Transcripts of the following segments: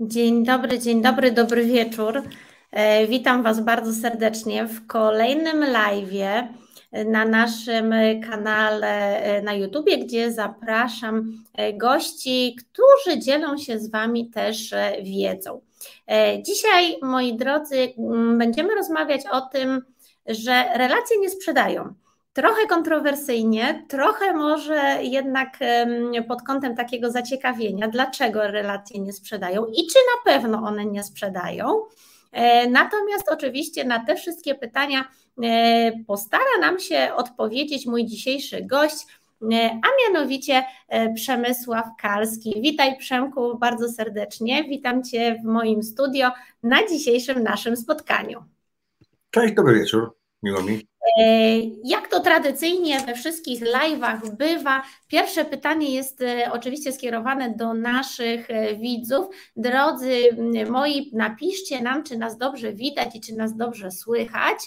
Dzień dobry, dzień dobry, dobry wieczór. E, witam Was bardzo serdecznie w kolejnym live na naszym kanale e, na YouTube, gdzie zapraszam e, gości, którzy dzielą się z Wami też wiedzą. Dzisiaj, moi drodzy, będziemy rozmawiać o tym, że relacje nie sprzedają. Trochę kontrowersyjnie, trochę może jednak pod kątem takiego zaciekawienia, dlaczego relacje nie sprzedają i czy na pewno one nie sprzedają. E, natomiast oczywiście na te wszystkie pytania e, postara nam się odpowiedzieć mój dzisiejszy gość, e, a mianowicie Przemysław Kalski. Witaj Przemku bardzo serdecznie. Witam Cię w moim studio na dzisiejszym naszym spotkaniu. Cześć, dobry wieczór. Miło mi. E, jak to tradycyjnie we wszystkich live'ach bywa, pierwsze pytanie jest e, oczywiście skierowane do naszych e, widzów. Drodzy moi, napiszcie nam, czy nas dobrze widać i czy nas dobrze słychać.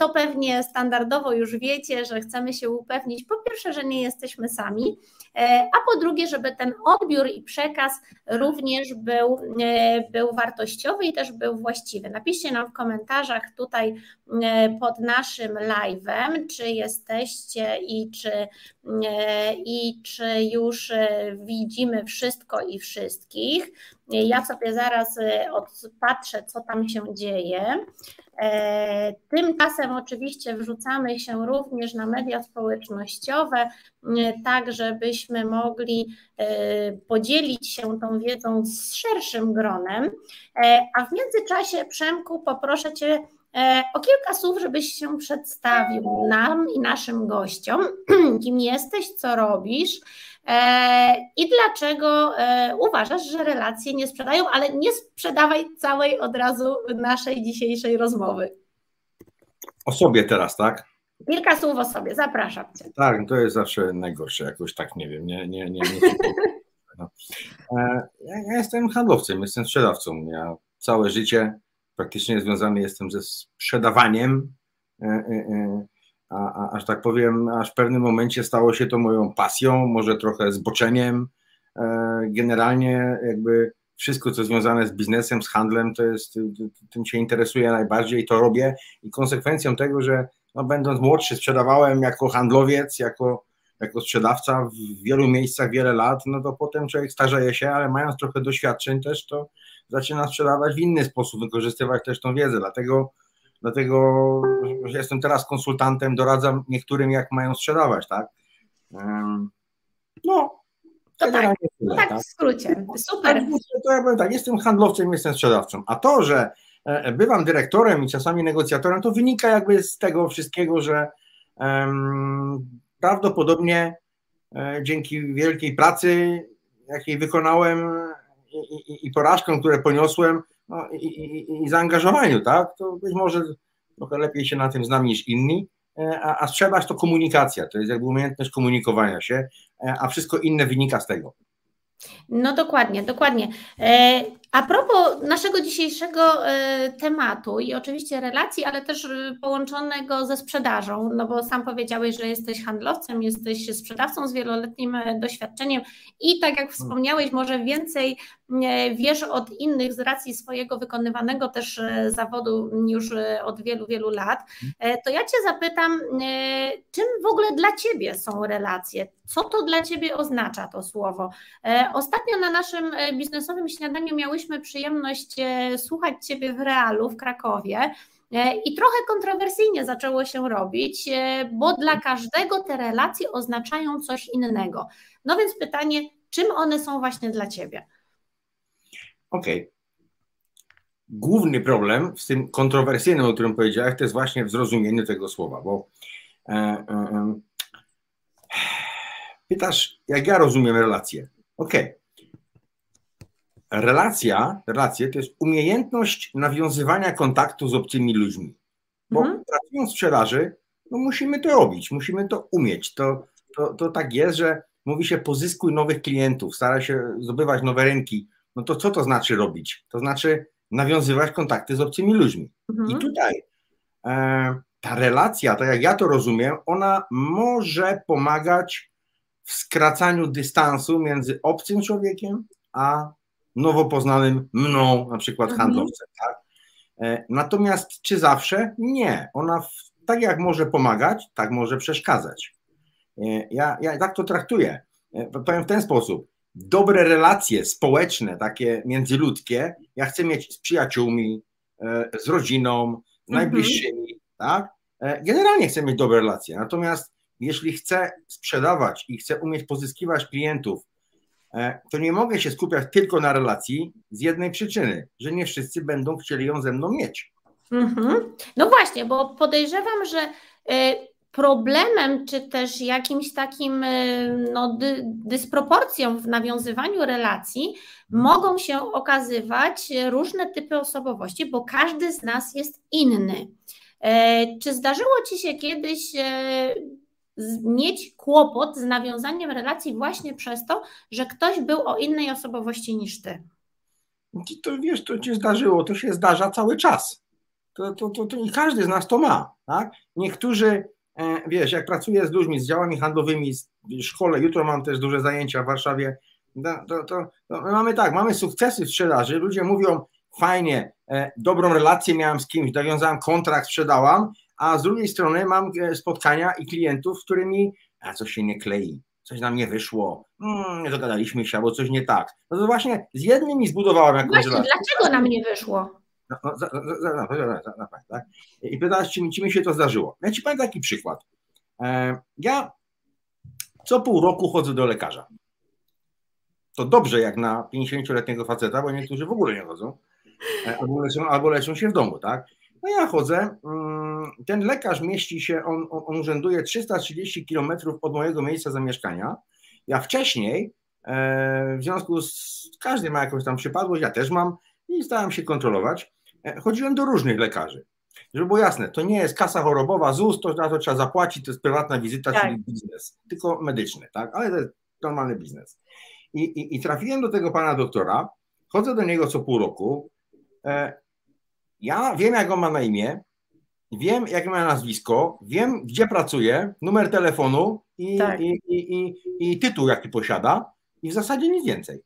To pewnie standardowo już wiecie, że chcemy się upewnić, po pierwsze, że nie jesteśmy sami, a po drugie, żeby ten odbiór i przekaz również był, był wartościowy i też był właściwy. Napiszcie nam w komentarzach tutaj pod naszym live'em, czy jesteście i czy, e, i czy już e, widzimy wszystko i wszystkich. Ja sobie zaraz e, patrzę, co tam się dzieje. Tymczasem oczywiście wrzucamy się również na media społecznościowe, tak żebyśmy mogli podzielić się tą wiedzą z szerszym gronem. A w międzyczasie, Przemku, poproszę Cię E, o kilka słów, żebyś się przedstawił nam i naszym gościom, kim jesteś, co robisz e, i dlaczego e, uważasz, że relacje nie sprzedają, ale nie sprzedawaj całej od razu naszej dzisiejszej rozmowy. O sobie teraz, tak? Kilka słów o sobie, zapraszam Cię. Tak, to jest zawsze najgorsze, jakoś tak, nie wiem, nie, nie, nie. nie no. ja, ja jestem handlowcem, jestem sprzedawcą. Ja całe życie praktycznie związany jestem ze sprzedawaniem, e, e, e, a, a, aż tak powiem, aż w pewnym momencie stało się to moją pasją, może trochę zboczeniem. Generalnie jakby wszystko, co związane z biznesem, z handlem, to jest, tym się interesuję najbardziej i to robię i konsekwencją tego, że no, będąc młodszy sprzedawałem jako handlowiec, jako, jako sprzedawca w wielu miejscach wiele lat, no to potem człowiek starzeje się, ale mając trochę doświadczeń też, to zaczyna sprzedawać w inny sposób, wykorzystywać też tą wiedzę. Dlatego, dlatego jestem teraz konsultantem, doradzam niektórym, jak mają sprzedawać, tak? No. To tak, tyle, tak, tak, w skrócie. Super. Tak, to ja powiem tak, jestem handlowcem, jestem sprzedawcą. A to, że e, bywam dyrektorem i czasami negocjatorem, to wynika jakby z tego wszystkiego, że um, prawdopodobnie e, dzięki wielkiej pracy, jakiej wykonałem, i, porażką, które poniosłem no, i, i, i zaangażowaniu, tak, to być może trochę lepiej się na tym znam niż inni, e, a, a to komunikacja, to jest jakby umiejętność komunikowania się, e, a wszystko inne wynika z tego. No dokładnie, dokładnie. E, a propos naszego dzisiejszego tematu i oczywiście relacji, ale też połączonego ze sprzedażą, no bo sam powiedziałeś, że jesteś handlowcem, jesteś sprzedawcą z wieloletnim doświadczeniem i tak jak wspomniałeś, może więcej wiesz od innych z racji swojego wykonywanego też zawodu już od wielu, wielu lat, to ja Cię zapytam, czym w ogóle dla Ciebie są relacje? Co to dla Ciebie oznacza to słowo? Ostatnio na naszym biznesowym śniadaniu miałyśmy przyjemność e, słuchać Ciebie w realu w Krakowie. E, I trochę kontrowersyjnie zaczęło się robić, e, bo dla każdego te relacje oznaczają coś innego. No więc pytanie, czym one są właśnie dla Ciebie? Okej. Okay. Główny problem z tym kontrowersyjnym, o którym powiedziałeś, to jest właśnie w zrozumieniu tego słowa, bo e, e, pytasz, jak ja rozumiem relacje. Okej. Okay relacja, relacje to jest umiejętność nawiązywania kontaktu z obcymi ludźmi. Bo mhm. pracując w sprzedaży, no musimy to robić, musimy to umieć. To, to, to tak jest, że mówi się pozyskuj nowych klientów, staraj się zdobywać nowe rynki. No to co to znaczy robić? To znaczy nawiązywać kontakty z obcymi ludźmi. Mhm. I tutaj e, ta relacja, tak jak ja to rozumiem, ona może pomagać w skracaniu dystansu między obcym człowiekiem a nowo poznanym mną, na przykład mhm. handlowcem. Tak? E, natomiast czy zawsze? Nie. Ona w, tak jak może pomagać, tak może przeszkadzać. E, ja, ja tak to traktuję. Powiem w ten sposób. Dobre relacje społeczne, takie międzyludzkie, ja chcę mieć z przyjaciółmi, z rodziną, z mhm. najbliższymi, tak? Generalnie chcę mieć dobre relacje. Natomiast jeśli chcę sprzedawać i chcę umieć pozyskiwać klientów, e, to nie mogę się skupiać tylko na relacji z jednej przyczyny, że nie wszyscy będą chcieli ją ze mną mieć. Mhm. No właśnie, bo podejrzewam, że e, problemem, czy też jakimś takim e, no, dy, dysproporcją w nawiązywaniu relacji mogą się okazywać różne typy osobowości, bo każdy z nas jest inny. Czy zdarzyło Ci się kiedyś mieć kłopot z nawiązaniem relacji właśnie przez to, że ktoś był o innej osobowości niż ty. To wiesz, to ci zdarzyło, to się zdarza cały czas. To, to, to, to każdy z nas to ma. Tak? Niektórzy, e, wiesz, jak pracuję z ludźmi, z działami handlowymi, w szkole, jutro mam też duże zajęcia w Warszawie, to, to, to mamy tak, mamy sukcesy w sprzedaży, ludzie mówią, fajnie, e, dobrą relację miałem z kimś, nawiązałem kontrakt, sprzedałam, a z drugiej strony mam e, spotkania i klientów, z którymi a coś się nie klei, coś nam nie wyszło, hmm, nie dogadaliśmy się, albo coś nie tak. No to właśnie z jednym mi zbudowałem jakąś Właśnie, relację. dlaczego nam nie wyszło? No, no, za, za, za, tak? I pytałaś, czy, czy mi się to zdarzyło. Ja ci powiem taki przykład. E, ja co pół roku chodzę do lekarza. To dobrze jak na 50-letniego faceta, bo niektórzy w ogóle nie chodzą. E, albo leczą, albo leczą się w domu, tak? No ja chodzę, mm, ten lekarz mieści się, on, on urzęduje 330 km od mojego miejsca zamieszkania. Ja wcześniej, e, w związku z, każdy ma jakąś tam przypadłość, ja też mam i starałem się kontrolować, chodziłem do różnych lekarzy. Żeby było jasne, to nie jest kasa chorobowa, ZUS, to to trzeba zapłacić, to jest prywatna wizyta, tak. czyli biznes, tylko medyczny, tak? Ale to jest normalny biznes. I, i, I trafiłem do tego pana doktora, chodzę do niego co pół roku, e, ja wiem, jak on ma na imię, wiem, jakie ma nazwisko, wiem, gdzie pracuje, numer telefonu i, tak. i, i, i, i tytuł, jaki posiada, i w zasadzie nic więcej.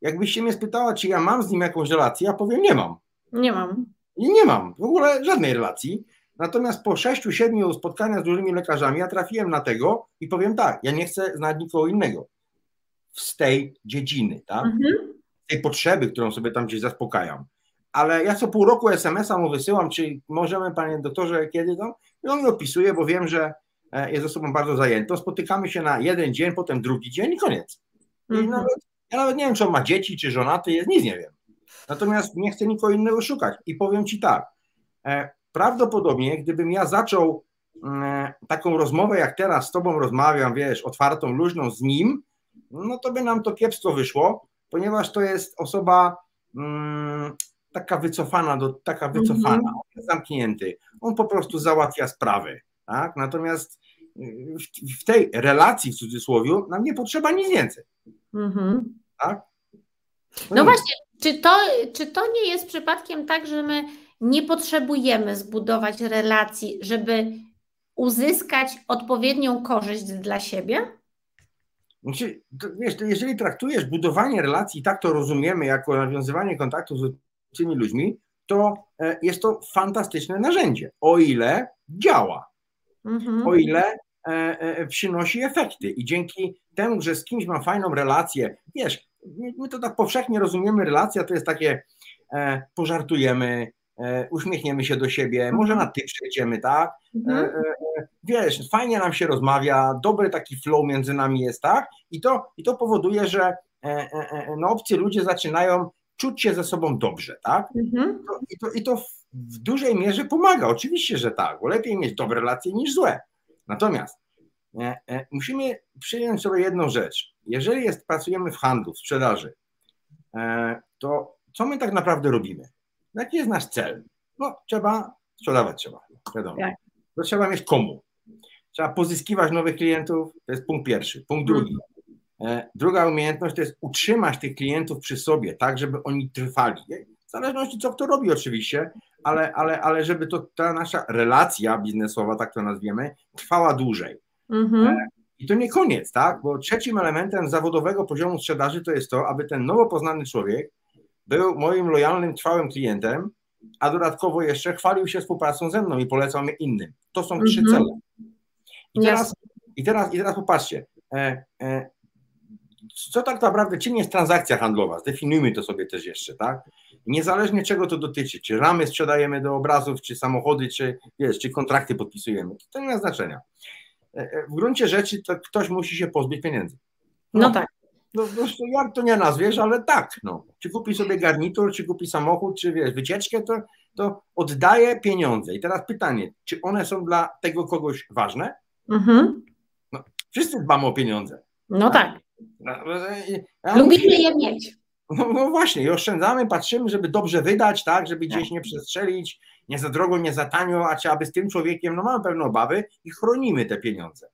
Jakbyście mnie spytała, czy ja mam z nim jakąś relację, ja powiem, nie mam. Nie mam. I nie mam w ogóle żadnej relacji. Natomiast po sześciu, siedmiu spotkaniach z dużymi lekarzami ja trafiłem na tego i powiem tak, ja nie chcę znać nikogo innego z tej dziedziny, tak? Mhm. tej potrzeby, którą sobie tam gdzieś zaspokajam ale ja co pół roku SMS-a mu wysyłam, czy możemy, panie doktorze, kiedy to? I on mi opisuje, bo wiem, że e, jest osobą bardzo zajętą. Spotykamy się na jeden dzień, potem drugi dzień i koniec. I -hmm. nawet, ja nawet nie wiem, czy on ma dzieci, czy żonaty jest, nic nie wiem. Natomiast nie chcę nikogo innego szukać. I powiem ci tak, e, prawdopodobnie gdybym ja zaczął e, taką rozmowę, jak teraz z tobą rozmawiam, wiesz, otwartą, luźną z nim, no to by nam to kiepsko wyszło, ponieważ to jest osoba mm, taka wycofana, do, taka wycofana, mm -hmm. on jest zamknięty, on po prostu załatwia sprawy, tak? Natomiast w, w tej relacji w cudzysłowie nam nie potrzeba nic więcej. Mm -hmm. Tak? No, no właśnie, czy to, czy to nie jest przypadkiem tak, że my nie potrzebujemy zbudować relacji, żeby uzyskać odpowiednią korzyść dla siebie? Znaczy, wiesz, jeżeli traktujesz budowanie relacji, tak to rozumiemy, jako nawiązywanie kontaktu z tymi ludźmi, to e, jest to fantastyczne narzędzie, o ile działa, mhm. o ile e, e, przynosi efekty. I dzięki temu, że z kimś mam fajną relację, wiesz, my to tak powszechnie rozumiemy, relacja to jest takie, pożartujemy, uśmiechniemy się do siebie, może mhm. na ty przejdziemy, tak? Mhm. Wiesz, fajnie nam się rozmawia, dobry taki flow między nami jest, tak? I to, i to powoduje, że no, obcy ludzie zaczynają czuć się ze sobą dobrze, tak? Mhm. I, to, I to w dużej mierze pomaga, oczywiście, że tak, bo lepiej mieć dobre relacje niż złe. Natomiast e, e, musimy przyjąć sobie jedną rzecz. Jeżeli jest, pracujemy w handlu, w sprzedaży, e, to co my tak naprawdę robimy? Jaki jest nasz cel? No, trzeba sprzedawać, trzeba, wiadomo. Tak. To trzeba mieć komu. Trzeba pozyskiwać nowych klientów, to jest punkt pierwszy. Punkt drugi, mhm. E, druga umiejętność to jest utrzymać tych klientów przy sobie, tak, żeby oni trwali. W zależności co kto robi oczywiście, ale, ale, ale żeby to ta nasza relacja biznesowa, tak to nazwiemy, trwała dłużej. Mhm. I to nie koniec, tak? Bo trzecim elementem zawodowego poziomu sprzedaży to jest to, aby ten nowo poznany człowiek był moim lojalnym, trwałym klientem, a dodatkowo jeszcze chwalił się współpracą ze mną i polecał mnie innym. To są trzy mm -hmm. cele. I teraz, i teraz, i teraz popatrzcie, e, e, co tak naprawdę, czym jest transakcja handlowa? Zdefiniujmy to sobie też jeszcze, tak? Niezależnie czego to dotyczy, czy ramy sprzedajemy do obrazów, czy samochody, czy, wiesz, czy kontrakty podpisujemy, to nie ma znaczenia. E, e, w gruncie rzeczy to ktoś musi się pozbyć pieniędzy. No, no tak. No, no, jak to nie nazwiesz, ale tak, no. Czy kupi sobie garnitur, czy kupi samochód, czy wiesz, wycieczkę, to, to oddaje pieniądze. I teraz pytanie, czy one są dla tego kogoś ważne? Mhm. No, wszyscy dbamy o pieniądze. No tak. tak. Ja Lubimy je mieć. No, no, właśnie, i oszczędzamy, patrzymy, żeby dobrze wydać, tak, żeby gdzieś tak. nie przestrzelić, nie za drogo, nie za tanio, a trzeba by z tym człowiekiem, no mamy pewne obawy i chronimy te pieniądze.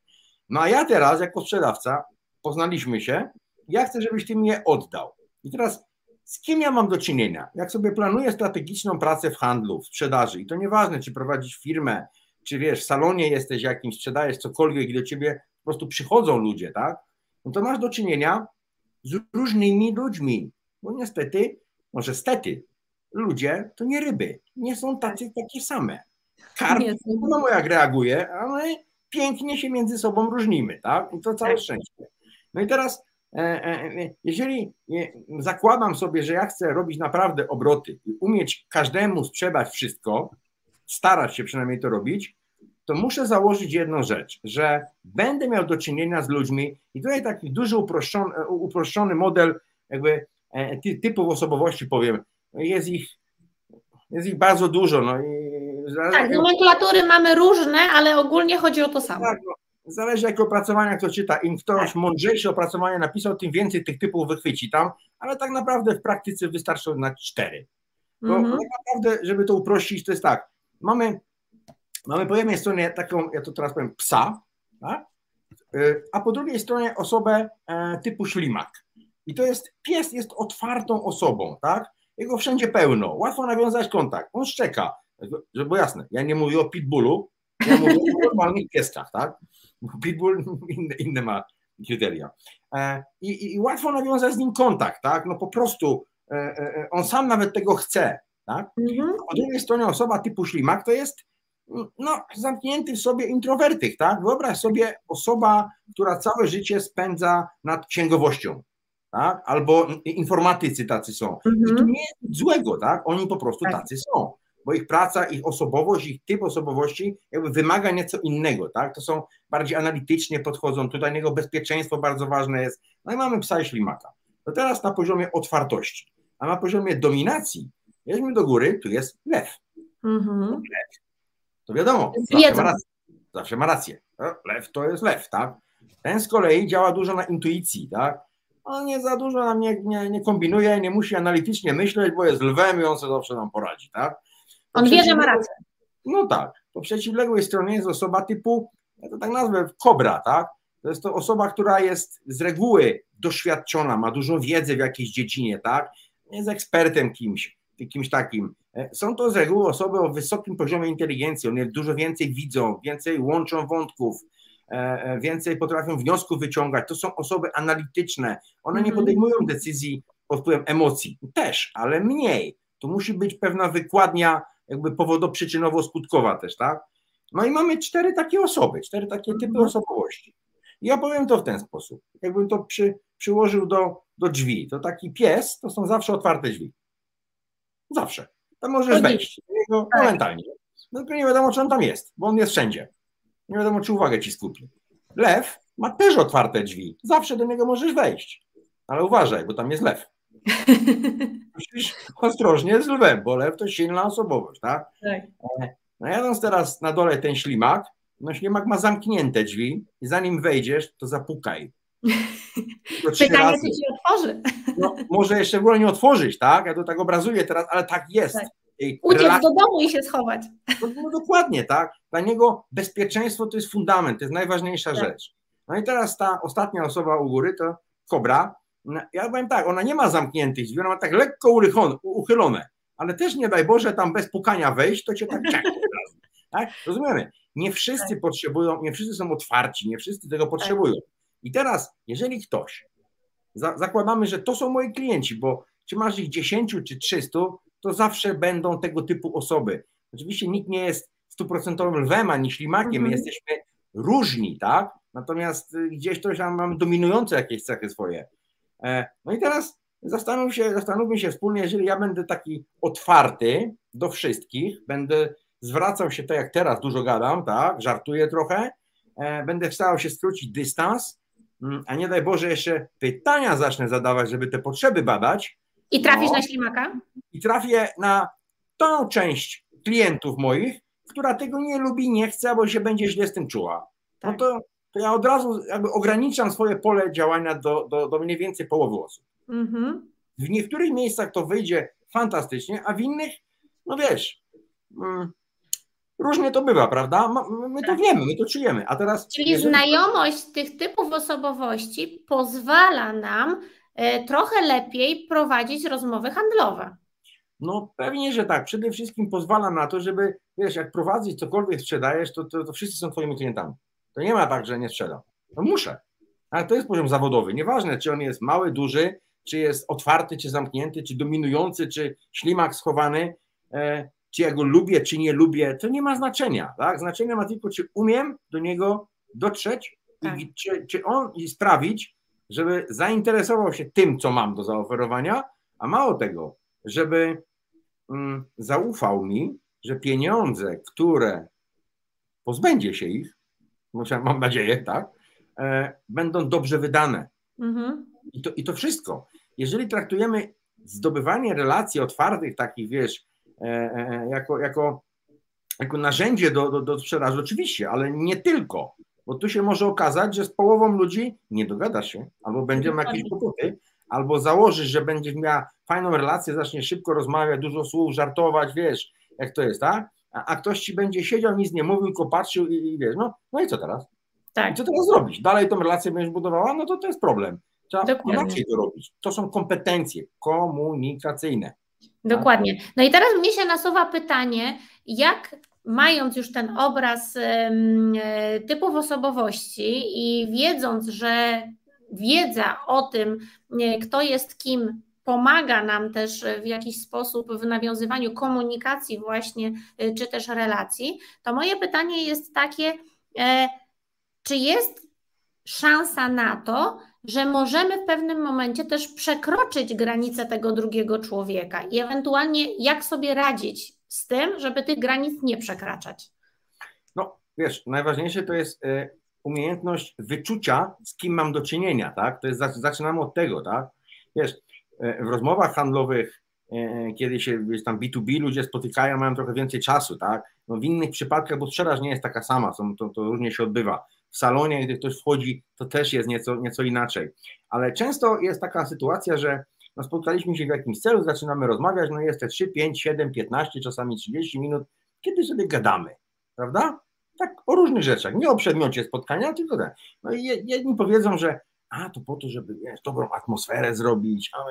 No a ja teraz, jako sprzedawca, poznaliśmy się, ja chcę, żebyś ty mi je oddał. I teraz z kim ja mam do czynienia? Jak sobie planuję strategiczną pracę w handlu, w sprzedaży, i to nieważne, czy prowadzisz firmę, czy wiesz, w salonie jesteś jakimś, sprzedajesz cokolwiek i do ciebie po prostu przychodzą ludzie, tak? No to masz do czynienia z różnymi ludźmi. Bo niestety, może stety, ludzie to nie ryby. Nie są tacy takie same. Karp, no jak reaguje, ale pięknie się między sobą różnimy, tak? I to całe tak. szczęście. No i teraz, e, e, e, jeżeli zakładam sobie, że ja chcę robić naprawdę obroty i umieć każdemu sprzedać wszystko, starać się przynajmniej to robić, to muszę założyć jedną rzecz, że będę miał do czynienia z ludźmi i tutaj taki duży uproszczony, uproszczony model jakby typów osobowości powiem, jest ich, jest ich bardzo dużo. No i tak, nomenklatury mamy różne, ale ogólnie chodzi o to samo. Tak, no, zależy jakie opracowania kto czyta. Im ktoś tak. mądrzejsze opracowanie napisał, tym więcej tych typów wychwyci tam, ale tak naprawdę w praktyce wystarczy na cztery. Bo -hmm. tak naprawdę, żeby to uprościć, to jest tak. Mamy, mamy po jednej stronie taką, ja to teraz powiem, psa, tak? Y, a po drugiej stronie osobę e, typu ślimak. I to jest, pies jest otwartą osobą, tak? Jego wszędzie pełno, łatwo nawiązać kontakt, on szczeka, żeby było jasne, ja nie mówię o pitbullu, ja mówię o normalnych pieskach, tak? Pitbull inne, inne ma kryteria. E, I, I, łatwo nawiązać z nim kontakt, tak? No po prostu e, e, on sam nawet tego chce, tak? Mhm. A po drugiej stronie osoba typu ślimak to jest no, zamknięty w sobie introwertyk, tak? Wyobraź sobie osoba, która całe życie spędza nad księgowością, tak? Albo informatycy tacy są. Mhm. I to nie jest złego, tak? Oni po prostu tak. tacy są bo ich praca, ich osobowość, ich typ osobowości jakby wymaga nieco innego, tak? To są bardziej analitycznie podchodzą, tutaj niego bezpieczeństwo bardzo ważne jest. No i mamy psa i ślimaka. To teraz na poziomie otwartości, a na poziomie dominacji, jedźmy do góry, tu jest lew. Mhm. lew. To wiadomo, zawsze ma, rację, zawsze ma rację. Lew to jest lew, tak? Ten z kolei działa dużo na intuicji, tak? On nie za dużo nam nie, nie, nie kombinuje, nie musi analitycznie myśleć, bo jest lwem i on sobie zawsze nam poradzi, tak? On wie, że ma rację. No tak. Po przeciwległej stronie jest osoba typu, ja to tak nazwę, kobra, tak? To jest to osoba, która jest z reguły doświadczona, ma dużą wiedzę w jakiejś dziedzinie, tak? Jest ekspertem kimś, kimś takim. E, są to z reguły osoby o wysokim poziomie inteligencji, one dużo więcej widzą, więcej łączą wątków, więcej potrafią wniosków wyciągać. To są osoby analityczne. One nie mhm. podejmują decyzji pod wpływem emocji. Też, ale mniej. To musi być pewna wykładnia jakby powodoprzyczynowo-skutkowa też, tak? No i mamy cztery takie osoby, cztery takie typy mhm. osobowości. I ja powiem to w ten sposób. Jakbym to przy, przyłożył do, do drzwi, to taki pies to są zawsze otwarte drzwi. Zawsze. Tam możesz wejść. Tak. momentalnie. No tylko nie wiadomo, czy on tam jest, bo on jest wszędzie. Nie wiadomo, czy uwagę ci skupi. Lew ma też otwarte drzwi. Zawsze do niego możesz wejść. Ale uważaj, bo tam jest lew. Musisz ostrożnie z lwem, bo lew to silna osobowość, tak? tak. E, no jadąc teraz na dole ten ślimak, no ślimak ma zamknięte drzwi i zanim wejdziesz, to zapukaj. Pytanie, czy ci otworzy. No, może jeszcze w ogóle nie otworzyć, tak? Ja to tak obrazuję teraz, ale tak jest. Tak. Uciec relak... do domu i się schować. No, no, dokładnie, tak. Dla niego bezpieczeństwo to jest fundament, to jest najważniejsza tak. rzecz. No i teraz ta ostatnia osoba u góry to kobra, no, ja powiem tak, ona nie ma zamkniętych drzwi, ona ma tak lekko uchylone, ale też nie daj Boże tam bez pukania wejść, to cię tak czeka. tak? Rozumiemy? Nie wszyscy tak. potrzebują, nie wszyscy są otwarci, nie wszyscy tego potrzebują. I teraz, jeżeli ktoś, za, zakładamy, że to są moi klienci, bo czy masz ich 10 czy 300, to zawsze będą tego typu osoby. Oczywiście nikt nie jest stuprocentowym lwem ani ślimakiem, mhm. my jesteśmy różni, tak? Natomiast y, gdzieś to tam mam dominujące jakieś cechy swoje. E, no i teraz zastanów się, zastanówmy się wspólnie, jeżeli ja będę taki otwarty do wszystkich, będę zwracał się tak jak teraz, dużo gadam, tak? Żartuję trochę, e, będę starał się skrócić dystans, mm, a nie daj Boże jeszcze pytania zacznę zadawać, żeby te potrzeby badać. I trafisz no, na ślimaka? I trafię na tą część klientów moich, która tego nie lubi, nie chce, albo się będzie źle z tym czuła. No tak. No to, to ja od razu jakby ograniczam swoje pole działania do, do, do mniej więcej połowy osób. Mhm. W niektórych miejscach to wyjdzie fantastycznie, a w innych, no wiesz, mm, różnie to bywa, prawda? My to tak. wiemy, my to czujemy. A teraz. Czyli jeżeli... znajomość tych typów osobowości pozwala nam trochę lepiej prowadzić rozmowy handlowe. No pewnie, że tak. Przede wszystkim pozwala na to, żeby, wiesz, jak prowadzić cokolwiek sprzedajesz, to, to, to wszyscy są twoimi klientami. To nie ma tak, że nie sprzedam. No muszę. Ale to jest poziom zawodowy. Nieważne, czy on jest mały, duży, czy jest otwarty, czy zamknięty, czy dominujący, czy ślimak schowany, e, czy ja go lubię, czy nie lubię, to nie ma znaczenia. Tak? Znaczenie ma tylko, czy umiem do niego dotrzeć tak. i czy, czy on i sprawić, żeby zainteresował się tym, co mam do zaoferowania, a mało tego, żeby Mm, zaufał mi, że pieniądze, które pozbędzie się ich, mam nadzieję, tak, e, będą dobrze wydane. Mhm. I, to, I to wszystko. Jeżeli traktujemy zdobywanie relacji otwartych, takich, wiesz, e, e, jako, jako, jako narzędzie do, do, do sprzedaży, oczywiście, ale nie tylko. Bo tu się może okazać, że z połową ludzi nie dogada się, albo będzie miał jakieś kłopoty, albo założysz, że będziesz miała fajną relację, zacznie szybko rozmawiać, dużo słów, żartować, wiesz, jak to jest, tak? A, a ktoś ci będzie siedział, nic nie mówił, tylko patrzył i, i wiesz, no, no i co teraz? Tak. I co teraz zrobić? Dalej tą relację będziesz budowała? No to to jest problem. Trzeba Dokładnie. inaczej to robić. To są kompetencje komunikacyjne. Dokładnie. No i teraz mnie się nasuwa pytanie, jak mając już ten obraz e, typów osobowości i wiedząc, że wiedza o tym, kto jest kim, pomaga nam też w jakiś sposób w nawiązywaniu komunikacji, właśnie, y, czy też relacji, to moje pytanie jest takie, e, czy jest szansa na to, że możemy w pewnym momencie też przekroczyć granicę tego drugiego człowieka i ewentualnie jak sobie radzić z tym, żeby tych granic nie przekraczać? No, wiesz, najważniejsze to jest y, umiejętność wyczucia, z kim mam do czynienia, tak? To jest, zaczynamy od tego, tak? Wiesz, e, w rozmowach handlowych, e, kiedy się wiesz, tam B2B ludzie spotykają, mają trochę więcej czasu, tak? No w innych przypadkach, bo sprzedaż nie jest taka sama, to, to różnie się odbywa. W salonie, gdy ktoś wchodzi, to też jest nieco, nieco inaczej. Ale często jest taka sytuacja, że no, spotkaliśmy się w jakimś celu, zaczynamy rozmawiać, no jest te 3, 5, 7, 15, czasami 30 minut, kiedy sobie gadamy, prawda? tak o różnych rzeczach, nie o przedmiocie spotkania, tylko tak. No i jedni powiedzą, że a to po to, żeby wiesz, dobrą atmosferę zrobić, a,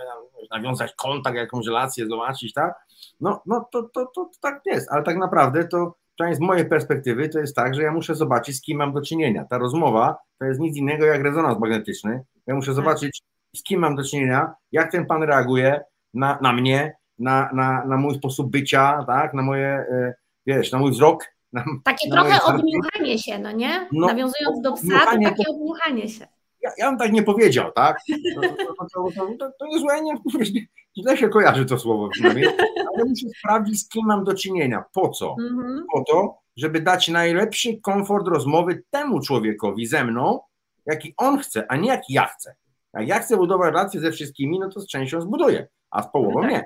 nawiązać kontakt, jakąś relację, zobaczyć, tak? No, no to, to, to, to tak jest, ale tak naprawdę to przynajmniej z mojej perspektywy to jest tak, że ja muszę zobaczyć, z kim mam do czynienia. Ta rozmowa to jest nic innego jak rezonans magnetyczny. Ja muszę zobaczyć, z kim mam do czynienia, jak ten pan reaguje na, na mnie, na, na, na mój sposób bycia, tak, na moje, e, wiesz, na mój wzrok, na, takie na trochę odmuchanie się, no nie? No, Nawiązując do psa, to takie odmuchanie się. Ja, ja bym tak nie powiedział, tak? To, to, to, to jest złe, nie, źle się kojarzy to słowo przynajmniej, ale muszę sprawdzić, z kim mam do czynienia. Po co? Mhm. Po to, żeby dać najlepszy komfort rozmowy temu człowiekowi ze mną, jaki on chce, a nie jaki ja chcę. Jak ja chcę budować relacje ze wszystkimi, no to z częścią zbuduję, a z połową no tak. nie.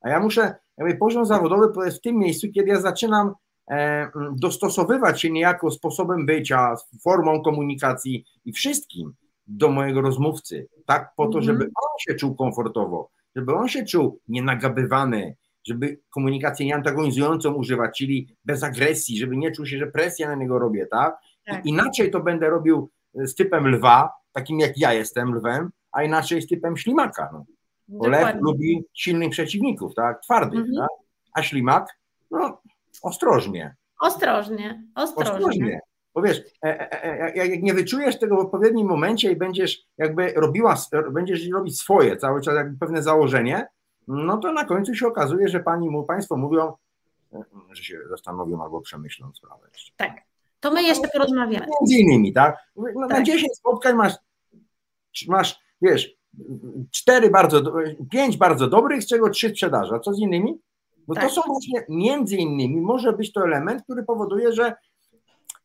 A ja muszę, jakby poziom zawodowy to jest w tym miejscu, kiedy ja zaczynam E, dostosowywać się niejako sposobem bycia, formą komunikacji i wszystkim do mojego rozmówcy, tak po to, mhm. żeby on się czuł komfortowo, żeby on się czuł nienagabywany, żeby komunikację nieantagonizującą używać, czyli bez agresji, żeby nie czuł się, że presję na niego robię, tak? tak. inaczej to będę robił z typem lwa, takim jak ja jestem lwem, a inaczej z typem ślimaka. No. Bo lew lubi silnych przeciwników, tak? Twardych, mhm. tak? A ślimak, no ostrożnie. Ostrożnie, ostrożnie. ostrożnie. Bo wiesz, jak nie wyczujesz tego w odpowiednim momencie i będziesz jakby robiła, będziesz robić swoje cały czas, jakby pewne założenie, no to na końcu się okazuje, że pani, państwo mówią, że się zastanowią albo przemyślą sprawę. Tak. To my jeszcze porozmawiamy. Między innymi, tak? No, tak. Na 10 spotkań masz, masz, wiesz, cztery bardzo, pięć bardzo dobrych, z czego trzy sprzedaży. A co z innymi? No tak. to są właśnie między innymi, może być to element, który powoduje, że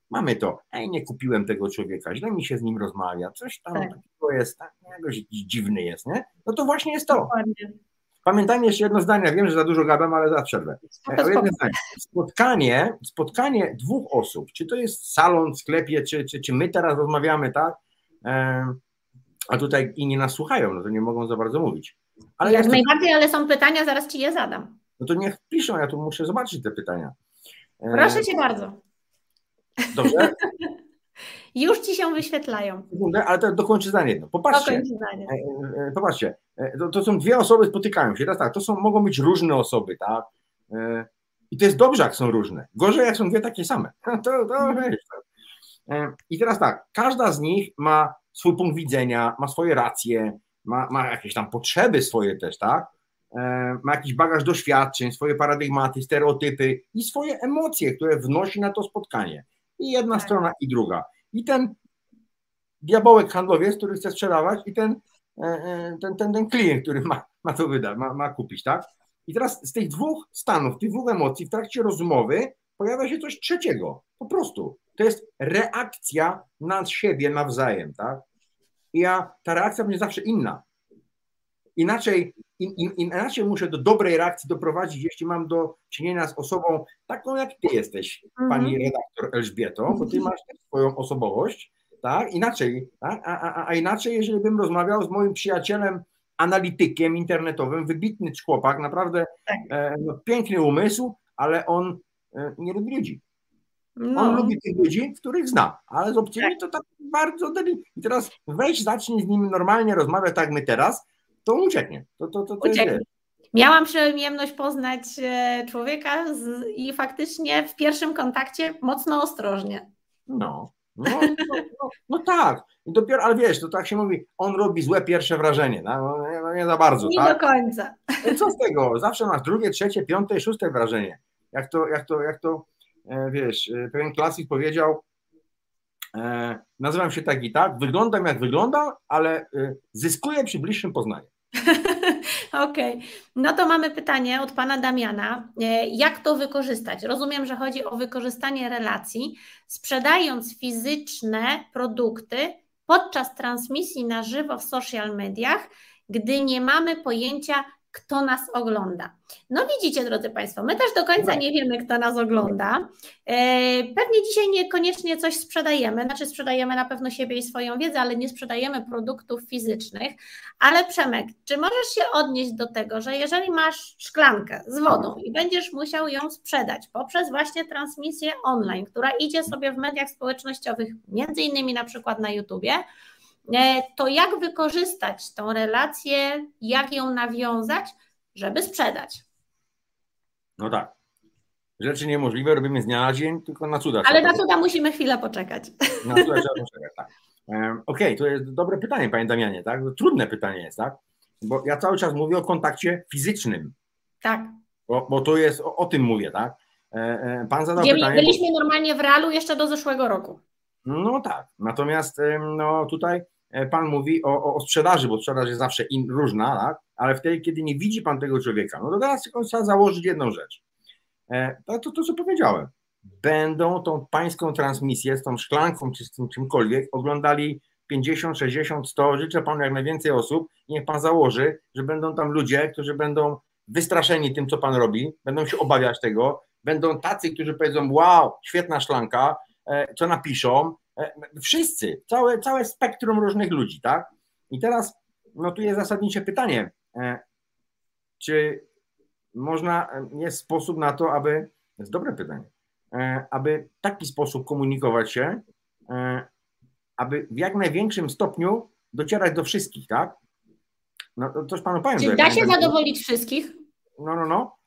mamy to, ej, nie kupiłem tego człowieka, źle mi się z nim rozmawia, coś tam tak. takiego jest, tak, jakoś dziwny jest, nie? No to właśnie jest to. Dokładnie. Pamiętajmy jeszcze jedno zdanie, wiem, że za dużo gadam, ale za przerwę. Spotkanie, spotkanie dwóch osób, czy to jest salon sklepie, czy, czy, czy my teraz rozmawiamy, tak? A tutaj inni nas słuchają, no to nie mogą za bardzo mówić. Ale Jak najbardziej, ale są pytania, zaraz ci je zadam. No to niech piszą, ja tu muszę zobaczyć te pytania. Proszę cię bardzo. Dobrze? Już ci się wyświetlają. Ale to dokończę zdanie jedno. Popatrzcie. Zdanie. E, e, popatrzcie. E, to, to, są dwie osoby, spotykają się. Teraz tak, to są, mogą być różne osoby, tak? I to jest dobrze, jak są różne. Gorzej, jak są dwie takie same. To, to, mhm. I teraz tak, każda z nich ma swój punkt widzenia, ma swoje racje, ma, ma jakieś tam potrzeby swoje też, tak? Ma jakiś bagaż doświadczeń, swoje paradygmaty, stereotypy i swoje emocje, które wnosi na to spotkanie. I jedna tak. strona, i druga. I ten diabełek handlowiec, który chce sprzedawać, i ten, e, e, ten, ten, ten klient, który ma, ma to wydać, ma, ma kupić, tak? I teraz z tych dwóch stanów, tych dwóch emocji w trakcie rozmowy pojawia się coś trzeciego. Po prostu. To jest reakcja na siebie nawzajem, tak? I ja, ta reakcja będzie zawsze inna. Inaczej, in, in, inaczej muszę do dobrej reakcji doprowadzić, jeśli mam do czynienia z osobą taką, jak ty jesteś, -hmm. pani redaktor Elżbieto, bo ty masz swoją osobowość, tak? Inaczej, tak? A, a, a inaczej, jeżeli bym rozmawiał z moim przyjacielem, analitykiem internetowym, wybitny chłopak, naprawdę tak. e, no, piękny umysł, ale on e, nie lubi ludzi. No. On lubi tych ludzi, których zna, ale z obcymi tak. to tak bardzo I teraz weź, zacznij z nim normalnie rozmawiać, tak my teraz, to ucieknie. To, to, to, to ucieknie. Miałam przyjemność poznać e, człowieka z, i faktycznie w pierwszym kontakcie mocno ostrożnie. No, no, no, no, no tak. I dopiero, ale wiesz, to tak się mówi, on robi złe pierwsze wrażenie. No, no nie, no nie za bardzo. Nie tak? do końca. No co z tego? Zawsze masz drugie, trzecie, piąte, szóste wrażenie. Jak to, jak to, jak to e, wiesz, e, pewien klasyk powiedział, e, nazywam się tak i tak, wyglądam jak wyglądam, ale e, zyskuję przy bliższym poznaniu. Okej, okay. no to mamy pytanie od pana Damiana. E, jak to wykorzystać? Rozumiem, że chodzi o wykorzystanie relacji, sprzedając fizyczne produkty podczas transmisji na żywo w social mediach, gdy nie mamy pojęcia, kto nas ogląda. No widzicie, drodzy Państwo, my też do końca nie wiemy, kto nas ogląda. E, pewnie dzisiaj niekoniecznie coś sprzedajemy, znaczy sprzedajemy na pewno siebie i swoją wiedzę, ale nie sprzedajemy produktów fizycznych. Ale Przemek, czy możesz się odnieść do tego, że jeżeli masz szklankę z wodą i będziesz musiał ją sprzedać poprzez właśnie transmisję online, która idzie sobie w mediach społecznościowych, między innymi na przykład na YouTubie, to jak wykorzystać tą relację, jak ją nawiązać, żeby sprzedać? No tak. Rzeczy niemożliwe robimy z dnia na dzień, tylko na cuda. Ale na cuda musimy chwilę poczekać. Na cuda trzeba poczekać, tak. Okej, okay, to jest dobre pytanie, panie Damianie, tak? Trudne pytanie jest, tak? Bo ja cały czas mówię o kontakcie fizycznym. Tak. Bo, bo to jest, o, o tym mówię, tak? E, e, pan zadał Gdzie pytanie. Byliśmy bo... normalnie w realu jeszcze do zeszłego roku. No tak, natomiast no tutaj E, pan mówi o, o sprzedaży, bo sprzedaż jest zawsze in, różna, tak? ale wtedy, kiedy nie widzi Pan tego człowieka, no to teraz tylko trzeba założyć jedną rzecz. E, to, to, to, co powiedziałem. Będą tą pańską transmisję z tą szklanką czy z tym czymkolwiek oglądali 50, 60, 100, życzę Panu jak najwięcej osób, niech Pan założy, że będą tam ludzie, którzy będą wystraszeni tym, co Pan robi, będą się obawiać tego, będą tacy, którzy powiedzą, wow, świetna szklanka, e, co napiszą, E, wszyscy, całe, całe spektrum różnych ludzi, tak? I teraz, no tu jest zasadnicze pytanie, e, czy można, e, jest sposób na to, aby, to jest dobre pytanie, aby w taki sposób komunikować się, aby w jak największym stopniu docierać do wszystkich, tak? No to coś panu powiem. Czy da się zadowolić wszystkich? No, no, no.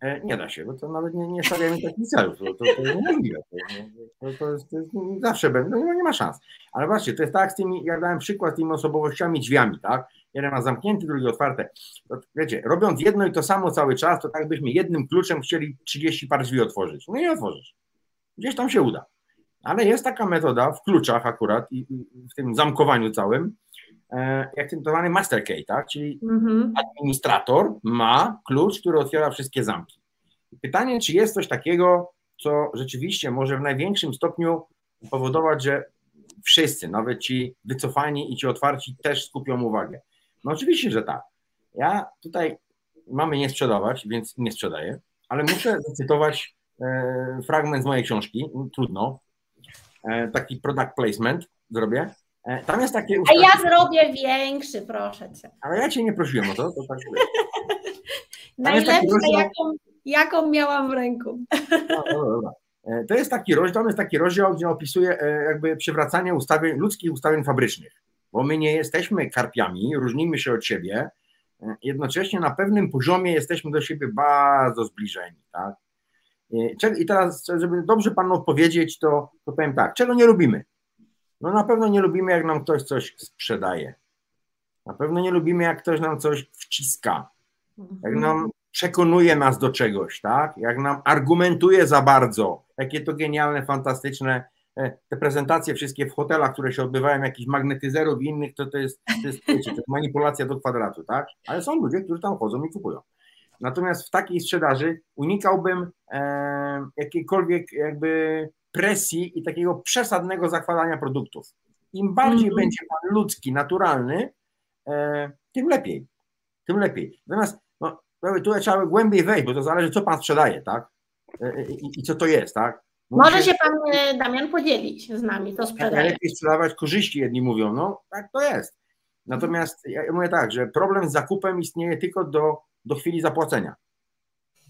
E, nie da się, bo to nawet nie, nie stawiamy takich celów. To, to, to jest niemożliwe. To, to, jest, to jest, zawsze będzie, no nie ma szans. Ale właśnie, to jest tak z tymi, ja dałem przykład z tymi osobowościami, drzwiami, tak? Jeden ma zamknięty, drugi otwarte. To, wiecie, robiąc jedno i to samo cały czas, to tak byśmy jednym kluczem chcieli 30 par drzwi otworzyć. No nie otworzysz. Gdzieś tam się uda. Ale jest taka metoda w kluczach akurat i, i w tym zamkowaniu całym, jak ten zwany master key, tak? Czyli mhm. administrator ma klucz, który otwiera wszystkie zamki. Pytanie, czy jest coś takiego, co rzeczywiście może w największym stopniu powodować, że wszyscy, nawet ci wycofani i ci otwarci też skupią uwagę. No oczywiście, że tak. Ja tutaj mamy nie sprzedawać, więc nie sprzedaję, ale muszę zacytować e, fragment z mojej książki, trudno, e, taki product placement zrobię. E, tam jest takie. A ja zrobię większy, proszę cię. Ale ja cię nie prosiłem o to. to tak Najlepsze, jaką, jaką miałam w ręku. No, dobra. E, to jest taki rozdział, jest taki rozdział, gdzie opisuje e, jakby przywracanie ustawień, ludzkich ustawień fabrycznych, bo my nie jesteśmy karpiami, różnimy się od siebie, jednocześnie na pewnym poziomie jesteśmy do siebie bardzo zbliżeni, tak? I teraz, żeby dobrze panu odpowiedzieć, to, to powiem tak, czego nie lubimy? No na pewno nie lubimy, jak nam ktoś coś sprzedaje. Na pewno nie lubimy, jak ktoś nam coś wciska. Jak nam przekonuje nas do czegoś, tak? Jak nam argumentuje za bardzo, jakie to genialne, fantastyczne e, te prezentacje wszystkie w hotelach, które się odbywają, jakichś magnetyzerów i innych, to, to, jest, to, jest, wiecie, to jest manipulacja do kwadratu, tak? Ale są ludzie, którzy tam chodzą i kupują. Natomiast w takiej sprzedaży unikałbym e, jakiejkolwiek jakby presji i takiego przesadnego zakładania produktów. Im bardziej mm -hmm. będzie pan ludzki, naturalny, e, tym lepiej. Tym lepiej. Natomiast no, tu trzeba głębiej wejść, bo to zależy, co pan sprzedaje, tak? E, e, I, i co to jest, tak? Mówi Może się pan, e, Damian, podzielić z nami, to sprzedaje. Najlepiej sprzedawać korzyści, jedni mówią, no tak to jest. Natomiast ja mówię tak, że problem z zakupem istnieje tylko do, do chwili zapłacenia.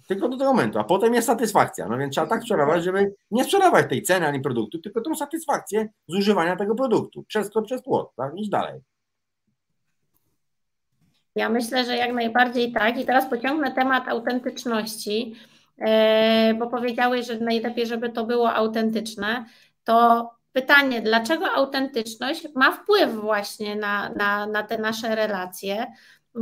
Tylko do tego momentu, a potem jest satysfakcja. No więc trzeba tak sprzedawać, żeby nie sprzedawać tej ceny ani produktu, tylko tą satysfakcję z używania tego produktu. Przez to, przez płot, tak? Iść dalej. Ja myślę, że jak najbardziej tak. I teraz pociągnę temat autentyczności, e, bo powiedziałeś, że najlepiej, żeby to było autentyczne. To pytanie, dlaczego autentyczność ma wpływ właśnie na, na, na te nasze relacje?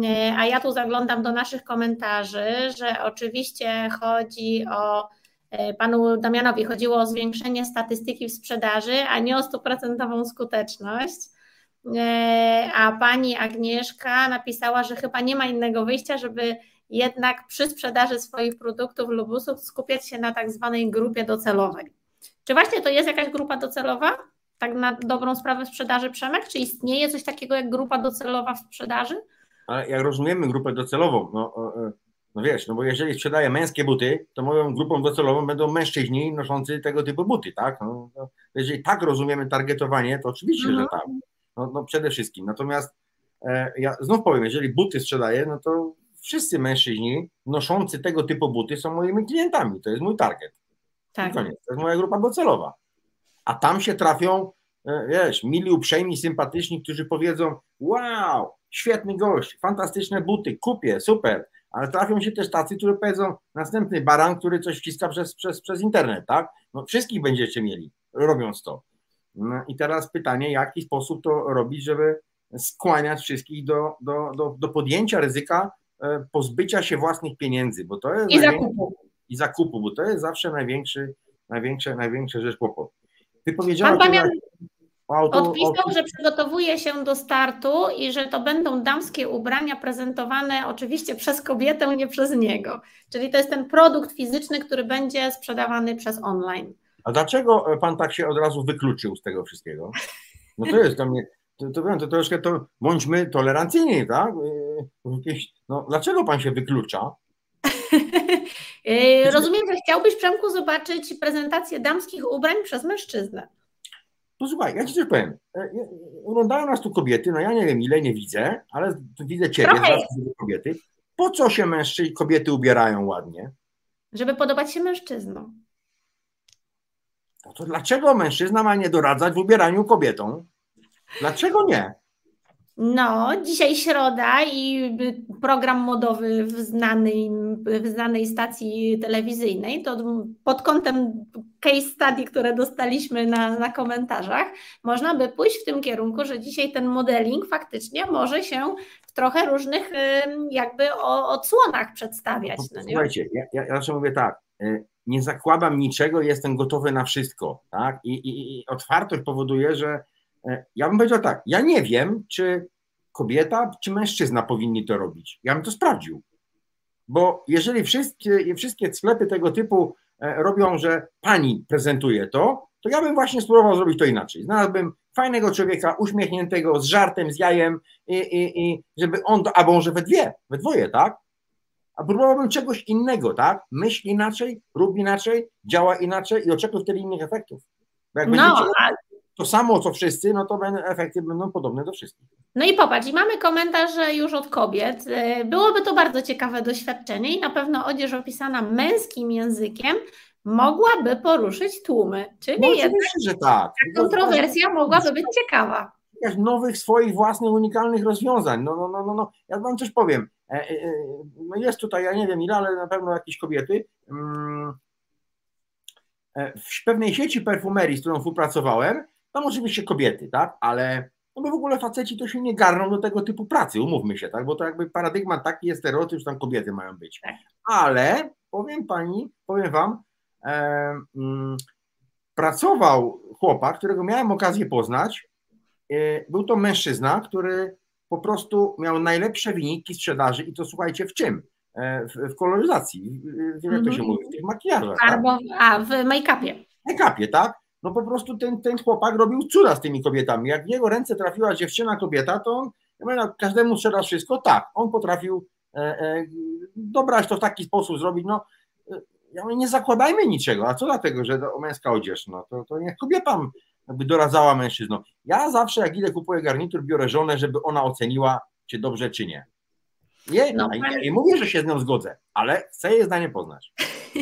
E, a ja tu zaglądam do naszych komentarzy, że oczywiście chodzi o e, panu Damianowi chodziło o zwiększenie statystyki w sprzedaży, a nie o stuprocentową skuteczność. E, a pani Agnieszka napisała, że chyba nie ma innego wyjścia, żeby jednak przy sprzedaży swoich produktów lub usług skupiać się na tak zwanej grupie docelowej. Czy właśnie to jest jakaś grupa docelowa? Tak na dobrą sprawę sprzedaży Przemek? Czy istnieje coś takiego jak grupa docelowa w sprzedaży? Ale jak rozumiemy grupę docelową, no, no wiesz, no bo jeżeli sprzedaję męskie buty, to moją grupą docelową będą mężczyźni noszący tego typu buty, tak? No, no jeżeli tak rozumiemy targetowanie, to oczywiście, mhm. że tak. No, no przede wszystkim. Natomiast e, ja znów powiem, jeżeli buty sprzedaję, no to wszyscy mężczyźni noszący tego typu buty są moimi klientami. To jest mój target. Tak. To jest moja grupa docelowa. A tam się trafią, e, wiesz, mili, uprzejmi, sympatyczni, którzy powiedzą: Wow, świetny gość, fantastyczne buty, kupię, super. Ale trafią się też tacy, którzy powiedzą: Następny baran, który coś wciska przez, przez, przez internet, tak? No, wszystkich będziecie mieli, robiąc to. No I teraz pytanie, w jaki sposób to robić, żeby skłaniać wszystkich do, do, do, do podjęcia ryzyka e, pozbycia się własnych pieniędzy, bo to jest i zakupu. I zakupu, bo to jest zawsze największy, największa, największa rzecz kłopot. Ty powiedziałeś, Pan auto, odpisał, że przygotowuje się do startu i że to będą damskie ubrania prezentowane oczywiście przez kobietę, nie przez niego. Czyli to jest ten produkt fizyczny, który będzie sprzedawany przez online. A dlaczego e, pan tak się od razu wykluczył z tego wszystkiego? No to jest dla mnie, to, to, to, to troszkę to bądźmy tolerancyjni, tak? E, no, dlaczego pan się wyklucza? E, rozumiem, że chciałbyś, Przemku, zobaczyć prezentację damskich ubrań przez mężczyznę. No słuchaj, ja ci coś powiem. Oglądają nas tu kobiety, no ja nie wiem ile, nie widzę, ale widzę ciebie, widzę kobiety. Po co się mężczyźni, kobiety ubierają ładnie? Żeby podobać się mężczyznom. No to dlaczego mężczyzna ma nie doradzać w ubieraniu kobietom? Dlaczego nie? No, dzisiaj środa i program modowy w znanej, w znanej stacji telewizyjnej. To pod kątem case study, które dostaliśmy na, na komentarzach, można by pójść w tym kierunku, że dzisiaj ten modeling faktycznie może się w trochę różnych jakby odsłonach przedstawiać. No, słuchajcie, ja, ja zawsze mówię tak, y, nie zakładam niczego, jestem gotowy na wszystko, tak? I, i, i otwartość powoduje, że ja bym powiedział tak, ja nie wiem, czy kobieta, czy mężczyzna powinni to robić. Ja bym to sprawdził. Bo jeżeli wszystkie, wszystkie sklepy tego typu e, robią, że pani prezentuje to, to ja bym właśnie spróbował zrobić to inaczej. Znalazłbym fajnego człowieka, uśmiechniętego, z żartem, z jajem, i, i, i żeby on, albo może we dwie, we dwoje, tak? A próbowałbym czegoś innego, tak? Myśl inaczej, rób inaczej, działa inaczej i oczekuj wtedy innych efektów. Bo jak no, będziecie... to samo co wszyscy, no to efekty będą podobne do wszystkich. No i popatrz, i mamy komentarz już od kobiet. E, byłoby to bardzo ciekawe doświadczenie i na pewno odzież opisana męskim językiem mogłaby poruszyć tłumy. Czyli no jednak że tak. ta kontrowersja mogłaby być ciekawa. Nowych swoich własnych unikalnych rozwiązań. No, no, no, no, no. Ja wam coś powiem. E, e, no jest tutaj, ja nie wiem ile, ale na pewno jakieś kobiety. Mm, w pewnej sieci perfumerii, z którą współpracowałem, tam oczywiście kobiety, tak, ale no bo w ogóle faceci to się nie garną do tego typu pracy, umówmy się, tak, bo to jakby paradygmat taki jest stereotyp, że tam kobiety mają być. Tak. Ale powiem pani, powiem wam, e, mm, pracował chłopak, którego miałem okazję poznać. E, był to mężczyzna, który po prostu miał najlepsze wyniki sprzedaży i to słuchajcie w czym? E, w, w koloryzacji, w, jak to się mhm. mówi, w tych makijażach. Albo, tak? a, w make-upie. Make-upie, tak? No po prostu ten, ten chłopak robił cuda z tymi kobietami. Jak w jego ręce trafiła dziewczyna kobieta, to on, ja mówię, no, każdemu sprzeda wszystko, tak, on potrafił e, e, dobrać to w taki sposób zrobić, no e, ja mówię, nie zakładajmy niczego, a co dlatego, że to męska odzież, no to, to niech kobieta jakby doradzała mężczyznom. Ja zawsze jak idę kupuję garnitur, biorę żonę, żeby ona oceniła, czy dobrze, czy nie. Nie, no, nie, nie mówię, że się z nią zgodzę, ale chcę jej zdanie poznać.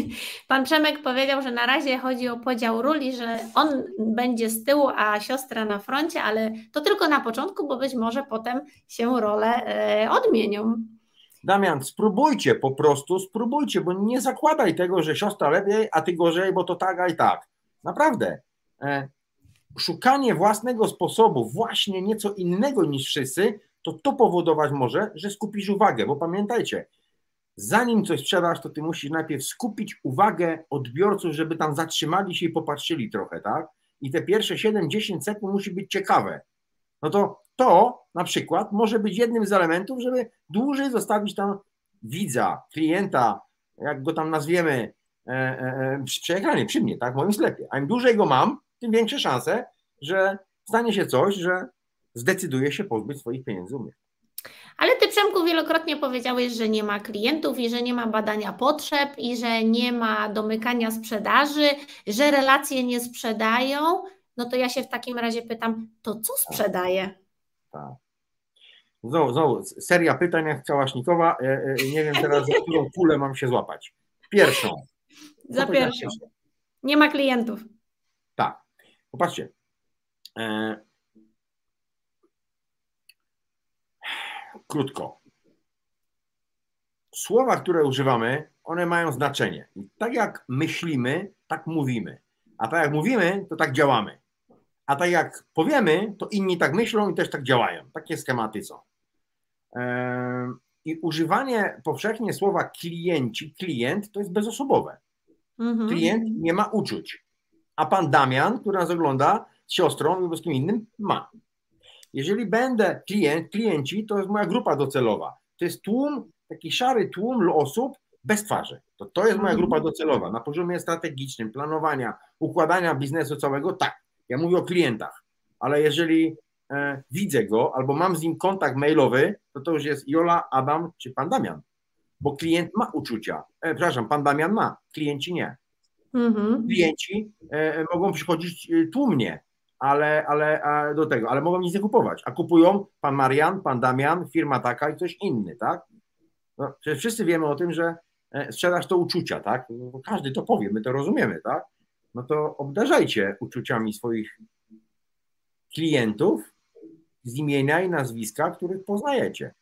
Pan Przemek powiedział, że na razie chodzi o podział ról że on będzie z tyłu, a siostra na froncie, ale to tylko na początku, bo być może potem się role odmienią. Damian, spróbujcie po prostu, spróbujcie, bo nie zakładaj tego, że siostra lepiej, a ty gorzej, bo to tak, a i tak. Naprawdę. E, szukanie własnego sposobu, właśnie nieco innego niż wszyscy, to to powodować może, że skupisz uwagę, bo pamiętajcie, zanim coś sprzedasz, to ty musisz najpierw skupić uwagę odbiorców, żeby tam zatrzymali się i popatrzyli trochę, tak? I te pierwsze 7-10 sekund musi być ciekawe. No to to na przykład może być jednym z elementów, żeby dłużej zostawić tam widza, klienta, jak go tam nazwiemy, e, e, e przy przy mnie, tak, w moim sklepie. A im dłużej go mam, tym większe szanse, że stanie się coś, że zdecyduje się pozbyć swoich pieniędzy u mnie. Ale Ty, Przemku, wielokrotnie powiedziałeś, że nie ma klientów i że nie ma badania potrzeb i że nie ma domykania sprzedaży, że relacje nie sprzedają. No to ja się w takim razie pytam, to co sprzedaje? Tak. Znowu, znowu, seria pytań jak całasznikowa. E, e, nie wiem teraz, za którą kulę mam się złapać. Pierwszą. Za pierwszą. Nie ma klientów. Tak. Popatrzcie. E, krótko. Słowa, które używamy, one mają znaczenie. I tak jak myślimy, tak mówimy. A tak jak mówimy, to tak działamy. A tak jak powiemy, to inni tak myślą i też tak działają. Takie schematy są. I używanie powszechnie słowa klienci, klient to jest bezosobowe. Mhm. Klient nie ma uczuć. A pan Damian, który nas ogląda z siostrą i z kim innym, ma. Jeżeli będę klient, klienci, to jest moja grupa docelowa. To jest tłum, taki szary tłum osób bez twarzy. To, to jest moja mhm. grupa docelowa. Na poziomie strategicznym, planowania, układania biznesu całego, tak. Ja mówię o klientach, ale jeżeli e, widzę go albo mam z nim kontakt mailowy, to to już jest Jola, Adam czy pan Damian. Bo klient ma uczucia. E, przepraszam, pan Damian ma, klienci nie. Mhm. Klienci e, mogą przychodzić e, tłumnie, ale, ale do tego, ale mogą nic nie kupować, a kupują pan Marian, pan Damian, firma taka i coś inny, tak? No, wszyscy wiemy o tym, że e, sprzedaż to uczucia, tak? No, każdy to powie, my to rozumiemy, tak? No to obdarzajcie uczuciami swoich klientów z imienia i nazwiska, których poznajecie.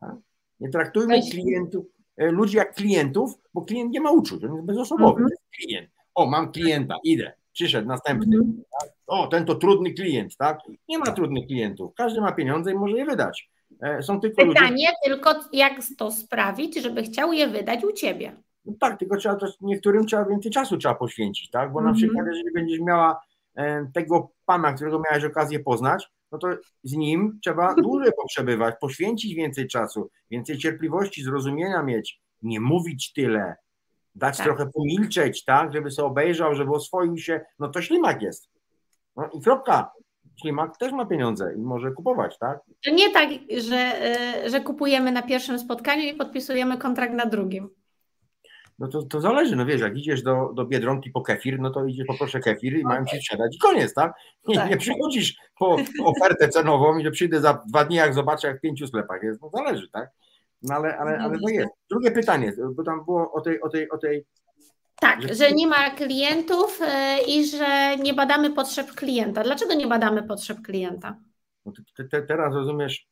Tak? Nie traktujmy klientów, e, ludzi jak klientów, bo klient nie ma uczuć, on jest bezosobowy. Mhm. Klient. O, mam klienta, idę. Przyszedł następny. Mhm. Tak? O, ten to trudny klient, tak? Nie ma trudnych klientów. Każdy ma pieniądze i może je wydać. E, są tylko Pytanie ludzie... tylko, jak to sprawić, żeby chciał je wydać u ciebie. No tak, tylko trzeba to, niektórym trzeba więcej czasu trzeba poświęcić, tak? Bo mm -hmm. na mhm. przykład, jeżeli będziesz miała e, tego pana, którego miałeś okazję poznać, no to z nim trzeba dłużej poprzebywać, poświęcić więcej czasu, więcej cierpliwości, zrozumienia mieć, nie mówić tyle, dać tak. trochę pomilczeć, tak, żeby sobie obejrzał, żeby oswoił się, no to ślimak jest. No i kropka. Ślimak też ma pieniądze i może kupować, tak? To nie tak, że, e, że kupujemy na pierwszym spotkaniu i podpisujemy kontrakt na drugim. No to, to zależy, no wiesz, jak idziesz do, do Biedronki po kefir, no to idziesz poproszę kefir i mają ci sprzedać i koniec, tak? Nie, tak. nie przychodzisz po ofertę cenową i że przyjdę za dwa dni, jak zobaczę, jak w pięciu sklepach jest, no zależy, tak? No ale, ale, ale to jest. Drugie pytanie, bo tam było o tej, o tej, o tej tak, że... nie ma klientów e, i że nie badamy potrzeb klienta. Dlaczego nie badamy potrzeb klienta? No te, te, teraz rozumiesz,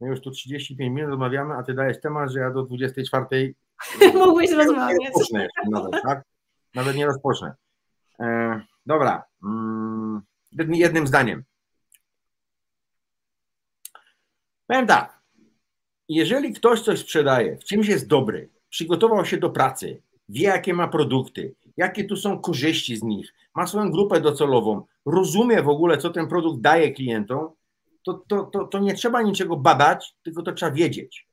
my już tu 35 minut rozmawiamy, a ty dajesz temat, że ja do 24 Mógłbyś rozmawiać. Nie rozpocznę nawet, tak? Nawet nie rozpocznę. E, dobra. Mm, jednym zdaniem. Powiem tak. Jeżeli ktoś coś sprzedaje, w czymś jest dobry, przygotował się do pracy, wie jakie ma produkty, jakie tu są korzyści z nich, ma swoją grupę docelową, rozumie w ogóle, co ten produkt daje klientom, to, to, to, to nie trzeba niczego badać, tylko to trzeba wiedzieć.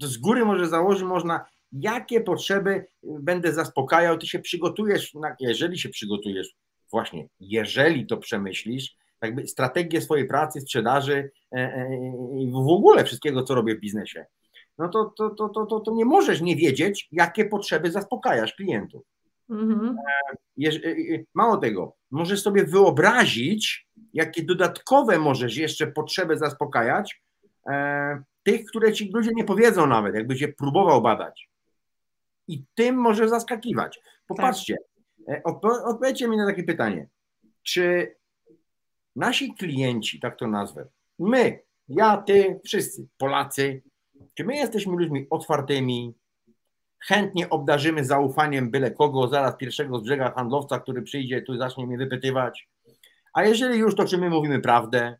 To z góry może założyć można, jakie potrzeby będę zaspokajał, ty się przygotujesz, jeżeli się przygotujesz, właśnie, jeżeli to przemyślisz, jakby strategię swojej pracy, sprzedaży e, e, i w ogóle wszystkiego, co robię w biznesie, no to, to, to, to, to, nie możesz nie wiedzieć, jakie potrzeby zaspokajasz klientów. Mhm. E, mało tego, możesz sobie wyobrazić, jakie dodatkowe możesz jeszcze potrzeby zaspokajać, tych, które ci ludzie nie powiedzą nawet, jakbyś je próbował badać. I tym może zaskakiwać. Popatrzcie, odpowiedzcie mi na takie pytanie. Czy nasi klienci, tak to nazwę, my, ja, ty, wszyscy, Polacy, czy my jesteśmy ludźmi otwartymi, chętnie obdarzymy zaufaniem byle kogo, zaraz pierwszego z brzega handlowca, który przyjdzie tu zacznie mnie wypytywać. A jeżeli już, to czy my mówimy prawdę?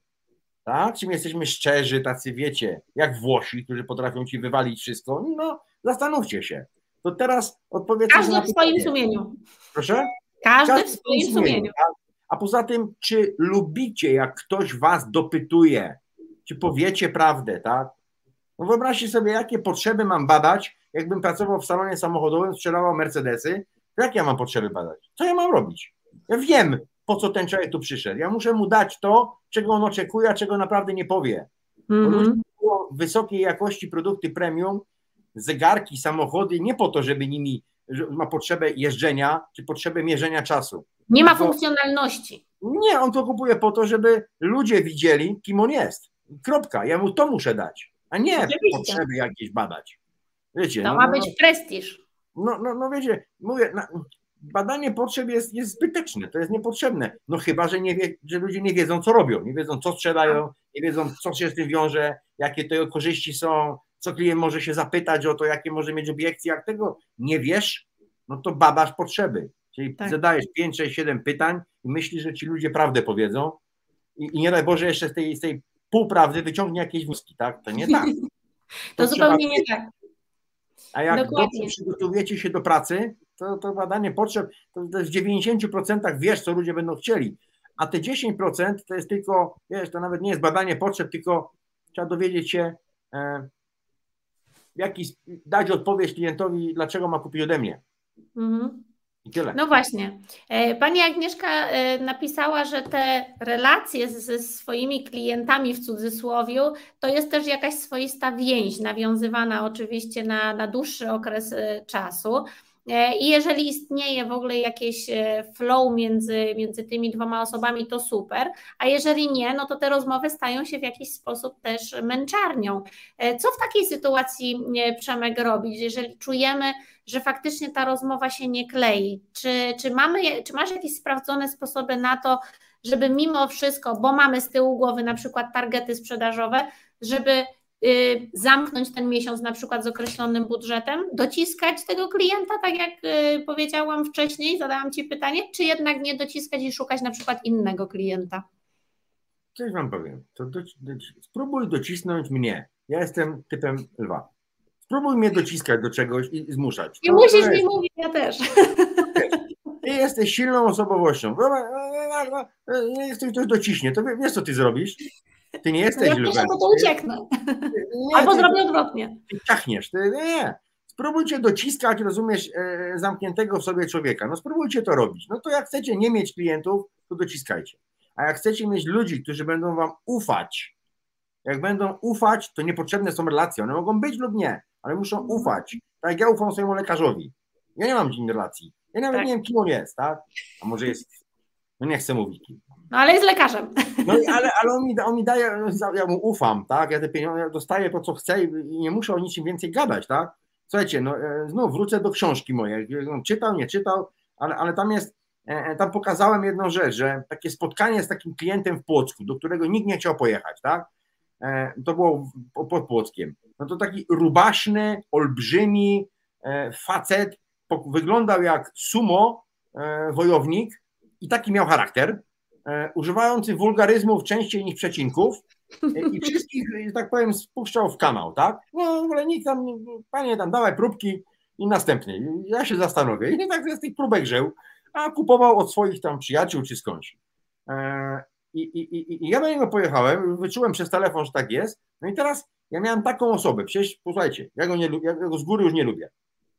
Tak? Czy my jesteśmy szczerzy, tacy wiecie, jak Włosi, którzy potrafią ci wywalić wszystko? No, zastanówcie się. To teraz odpowiedzcie Każdy w swoim sumieniu. Proszę? Każdy, Każdy w swoim sumieniu. sumieniu. A poza tym, czy lubicie, jak ktoś was dopytuje, czy powiecie prawdę, tak? No wyobraźcie sobie, jakie potrzeby mam badać, jakbym pracował w salonie samochodowym, sprzedawał Mercedesy, to jak ja mam potrzeby badać? Co ja mam robić? Ja wiem, po co ten człowiek tu przyszedł. Ja muszę mu dać to, czego on oczekuje, a czego naprawdę nie powie. Mm -hmm. wysokiej jakości produkty premium, zegarki, samochody, nie po to, żeby nimi ma potrzebę jeżdżenia, czy potrzebę mierzenia czasu. Nie ma funkcjonalności. Nie, on to kupuje po to, żeby ludzie widzieli, kim on jest. Kropka. Ja mu to muszę dać, a nie Oczywiście. potrzeby jakieś badać. Wiecie, to no, ma no, być no. prestiż. No, no, no wiecie, mówię, badanie potrzeb jest, jest zbyteczne, to jest niepotrzebne. No chyba, że, nie wie, że ludzie nie wiedzą, co robią, nie wiedzą, co sprzedają, nie wiedzą, co się z tym wiąże, jakie to korzyści są, co klient może się zapytać o to, jakie może mieć obiekcje. Jak tego nie wiesz, no to badasz potrzeby. Czyli tak. zadajesz 5, 6, 7 pytań i myślisz, że ci ludzie prawdę powiedzą i, i nie daj Boże jeszcze z tej, z tej półprawdy wyciągnie jakieś wnioski, tak? To nie tak. To, to zupełnie nie tak. A jak Dokładnie. dobrze przygotowujecie się do pracy, to, to badanie potrzeb, to, to w 90% wiesz, co ludzie będą chcieli, a te 10% to jest tylko, wiesz, to nawet nie jest badanie potrzeb, tylko trzeba dowiedzieć się, e, jaki, dać odpowiedź klientowi, dlaczego ma kupić ode mnie. Mhm. Tyle. No właśnie. E, pani Agnieszka e, napisała, że te relacje ze swoimi klientami w cudzysłowie to jest też jakaś swoista więź, nawiązywana oczywiście na, na dłuższy okres e, czasu. E, I jeżeli istnieje w ogóle jakieś e, flow między, między tymi dwoma osobami, to super, a jeżeli nie, no to te rozmowy stają się w jakiś sposób też męczarnią. E, co w takiej sytuacji Przemek robić, jeżeli czujemy, że faktycznie ta rozmowa się nie klei? Czy, czy, mamy, czy masz jakieś sprawdzone sposoby na to, żeby mimo wszystko, bo mamy z tyłu głowy na przykład targety sprzedażowe, żeby zamknąć ten miesiąc na przykład z określonym budżetem, dociskać tego klienta, tak jak y, powiedziałam wcześniej, zadałam Ci pytanie, czy jednak nie dociskać i szukać na przykład innego klienta? Coś Wam powiem. To do, do, spróbuj docisnąć mnie. Ja jestem typem lwa. Spróbuj mnie dociskać do czegoś i, i zmuszać. Nie musisz mi mówić, ja też. Ty jesteś silną osobowością. Niech ktoś to dociśnie. To wiesz, co ty zrobisz? Ty nie jesteś ja lwem. Ja to ucieknę. Nie, Albo ty, zrobię odwrotnie. Ty ciachniesz. Ty, nie. Spróbujcie dociskać, rozumiesz, e, zamkniętego w sobie człowieka. No spróbujcie to robić. No to jak chcecie nie mieć klientów, to dociskajcie. A jak chcecie mieć ludzi, którzy będą wam ufać, jak będą ufać, to niepotrzebne są relacje. One mogą być lub nie, ale muszą mhm. ufać. Tak jak ja ufam swojemu lekarzowi. Ja nie mam z nim relacji. Ja nawet tak. nie wiem, kim on jest, tak? A może jest, no nie chcę mówić. No ale jest lekarzem. No ale, ale on, mi, on mi daje, ja mu ufam, tak? Ja te pieniądze dostaję po co chcę i nie muszę o niczym więcej gadać, tak? Słuchajcie, no e, wrócę do książki mojej. Czytał, nie czytał, ale, ale tam jest, e, e, tam pokazałem jedną rzecz, że takie spotkanie z takim klientem w Płocku, do którego nikt nie chciał pojechać, tak? To było pod Płockiem. No to taki rubaśny, olbrzymi facet, wyglądał jak sumo wojownik i taki miał charakter, używający wulgaryzmów częściej niż przecinków i wszystkich, że tak powiem, spuszczał w kanał, tak? No w ogóle nikt tam, panie tam dawaj próbki i następnie. Ja się zastanowię. I tak z tych próbek żył, a kupował od swoich tam przyjaciół czy skądś. E, I, i, i, I ja do niego pojechałem, wyczułem przez telefon, że tak jest. No i teraz ja miałem taką osobę, przecież posłuchajcie, ja go, nie, ja go z góry już nie lubię.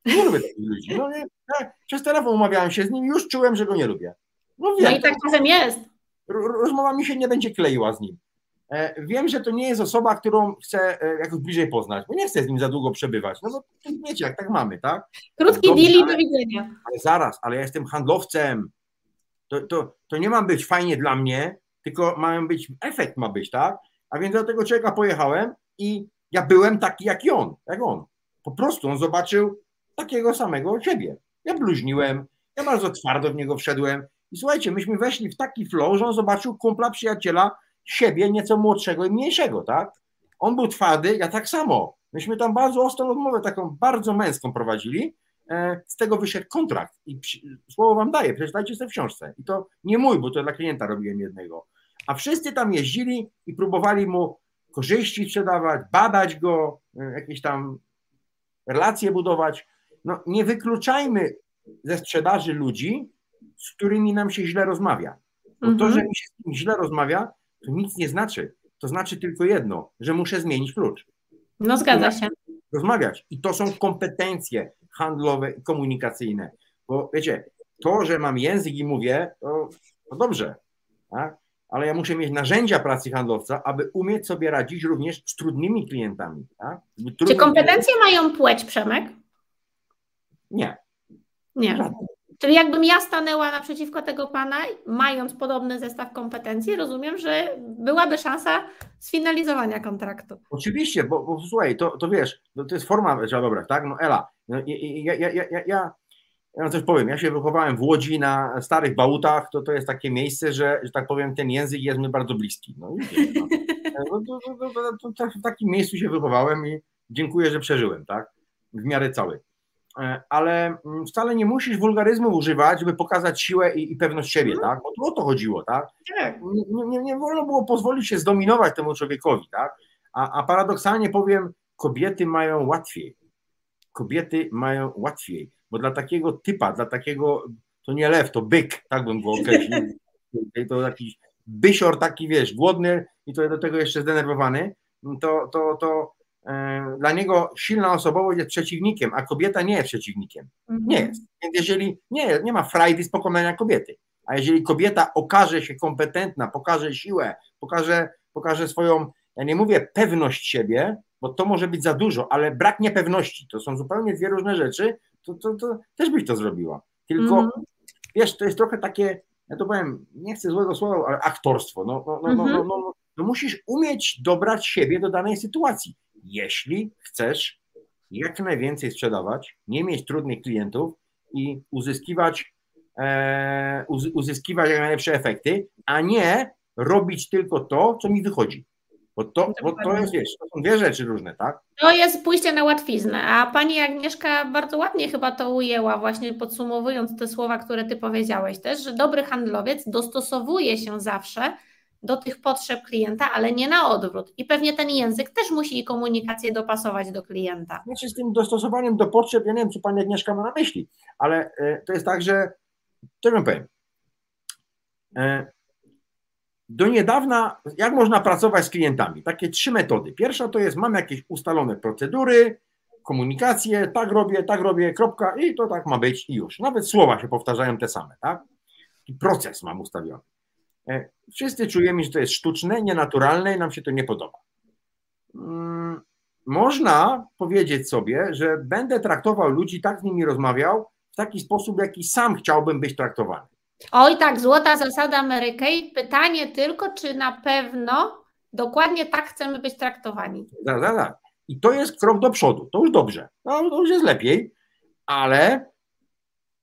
Nie lubię takich ludzi. No, nie, ja przez telefon umawiałem się z nim już czułem, że go nie lubię. No, wiem, no i tak czasem jest. Rozmowa mi się nie będzie kleiła z nim. E, wiem, że to nie jest osoba, którą chcę e, jakoś bliżej poznać, bo nie chcę z nim za długo przebywać. No bo wiecie, jak tak mamy, tak? Krótki no, deal i do widzenia. Ale zaraz, ale ja jestem handlowcem. To, to, to nie ma być fajnie dla mnie, tylko mają być, efekt ma być, tak? A więc do tego człowieka pojechałem i ja byłem taki jak on, jak on. Po prostu on zobaczył takiego samego siebie. Ja bluźniłem, ja bardzo twardo w niego wszedłem i słuchajcie, myśmy weszli w taki flow, że on zobaczył kumpla, przyjaciela, siebie nieco młodszego i mniejszego, tak? On był twardy, ja tak samo. Myśmy tam bardzo ostrą rozmowę, taką bardzo męską prowadzili. E, z tego wyszedł kontrakt i słowo wam daję, przeczytajcie sobie w książce. I to nie mój, bo to dla klienta robiłem jednego. A wszyscy tam jeździli i próbowali mu korzyści sprzedawać, badać go, e, jakieś tam relacje budować. No, nie wykluczajmy ze sprzedaży ludzi, z którymi nam się źle rozmawia. Bo to, mhm. że mi się z kim źle rozmawia, to nic nie znaczy. To znaczy tylko jedno, że muszę zmienić klucz. No zgadza się. Rozmawiać. I to są kompetencje handlowe i komunikacyjne. Bo wiecie, to, że mam język i mówię, to, to dobrze, tak? ale ja muszę mieć narzędzia pracy handlowca, aby umieć sobie radzić również z trudnymi klientami. Tak? Czy kompetencje mają płeć, Przemek? Nie. Nie. Żadne. Czyli jakbym ja stanęła naprzeciwko tego pana, mając podobny zestaw kompetencji, rozumiem, że byłaby szansa sfinalizowania kontraktu. Oczywiście, bo, bo słuchaj, to, to wiesz, to, to jest forma trzeba dobra, tak? No Ela, no, ja, ja, ja, ja, ja, ja coś powiem, ja się wychowałem w Łodzi na starych bałutach, to, to jest takie miejsce, że, że tak powiem, ten język jest mi bardzo bliski. No, no. no to, to, to, w takim miejscu się wychowałem i dziękuję, że przeżyłem, tak? W miarę cały. E, ale mm, wcale nie musisz wulgaryzmu używać, żeby pokazać siłę i, i pewność siebie, mhm. tak? Bo tu o to chodziło, tak? tak. Nie, nie, nie wolno było pozwolić się zdominować temu człowiekowi, tak? A, a paradoksalnie powiem, kobiety mają łatwiej. Kobiety mają łatwiej, bo dla takiego typa, dla takiego, to nie lew, to byk, tak bym go określił. To jakiś bysior taki, wiesz, głodny i to do tego jeszcze zdenerwowany, to, to, to dla niego silna osobowość jest przeciwnikiem, a kobieta nie jest przeciwnikiem. Mhm. Nie jest. Więc jeżeli nie, nie ma frajdy z pokonania kobiety, a jeżeli kobieta okaże się kompetentna, pokaże siłę, pokaże, pokaże swoją, ja nie mówię pewność siebie, bo to może być za dużo, ale brak niepewności, to są zupełnie dwie różne rzeczy, to, to, to też byś to zrobiła. Tylko mhm. wiesz, to jest trochę takie, ja to powiem, nie chcę złego słowa, ale aktorstwo. No, no, no, no, no, no, no musisz umieć dobrać siebie do danej sytuacji jeśli chcesz jak najwięcej sprzedawać, nie mieć trudnych klientów i uzyskiwać e, uzyskiwać jak najlepsze efekty, a nie robić tylko to, co mi wychodzi. Bo to, bo to jest, wiesz, to są dwie rzeczy różne, tak? To jest pójście na łatwiznę, a pani Agnieszka bardzo ładnie chyba to ujęła, właśnie podsumowując te słowa, które ty powiedziałeś też, że dobry handlowiec dostosowuje się zawsze do tych potrzeb klienta, ale nie na odwrót. I pewnie ten język też musi komunikację dopasować do klienta. Znaczy z tym dostosowaniem do potrzeb, ja nie wiem, co pani Agnieszka ma na myśli, ale e, to jest tak, że, to bym powiem, e, do niedawna, jak można pracować z klientami? Takie trzy metody. Pierwsza to jest, mam jakieś ustalone procedury, komunikację, tak robię, tak robię, kropka i to tak ma być i już. Nawet słowa się powtarzają te same, tak? I proces mam ustawiony. E, wszyscy czujemy, że to jest sztuczne, nienaturalne i nam się to nie podoba. Mm, można powiedzieć sobie, że będę traktował ludzi, tak z nimi rozmawiał, w taki sposób, w jaki sam chciałbym być traktowany. Oj tak, złota zasada Ameryki. Pytanie tylko, czy na pewno dokładnie tak chcemy być traktowani. Da, da, da. I to jest krok do przodu. To już dobrze. No, to już jest lepiej, ale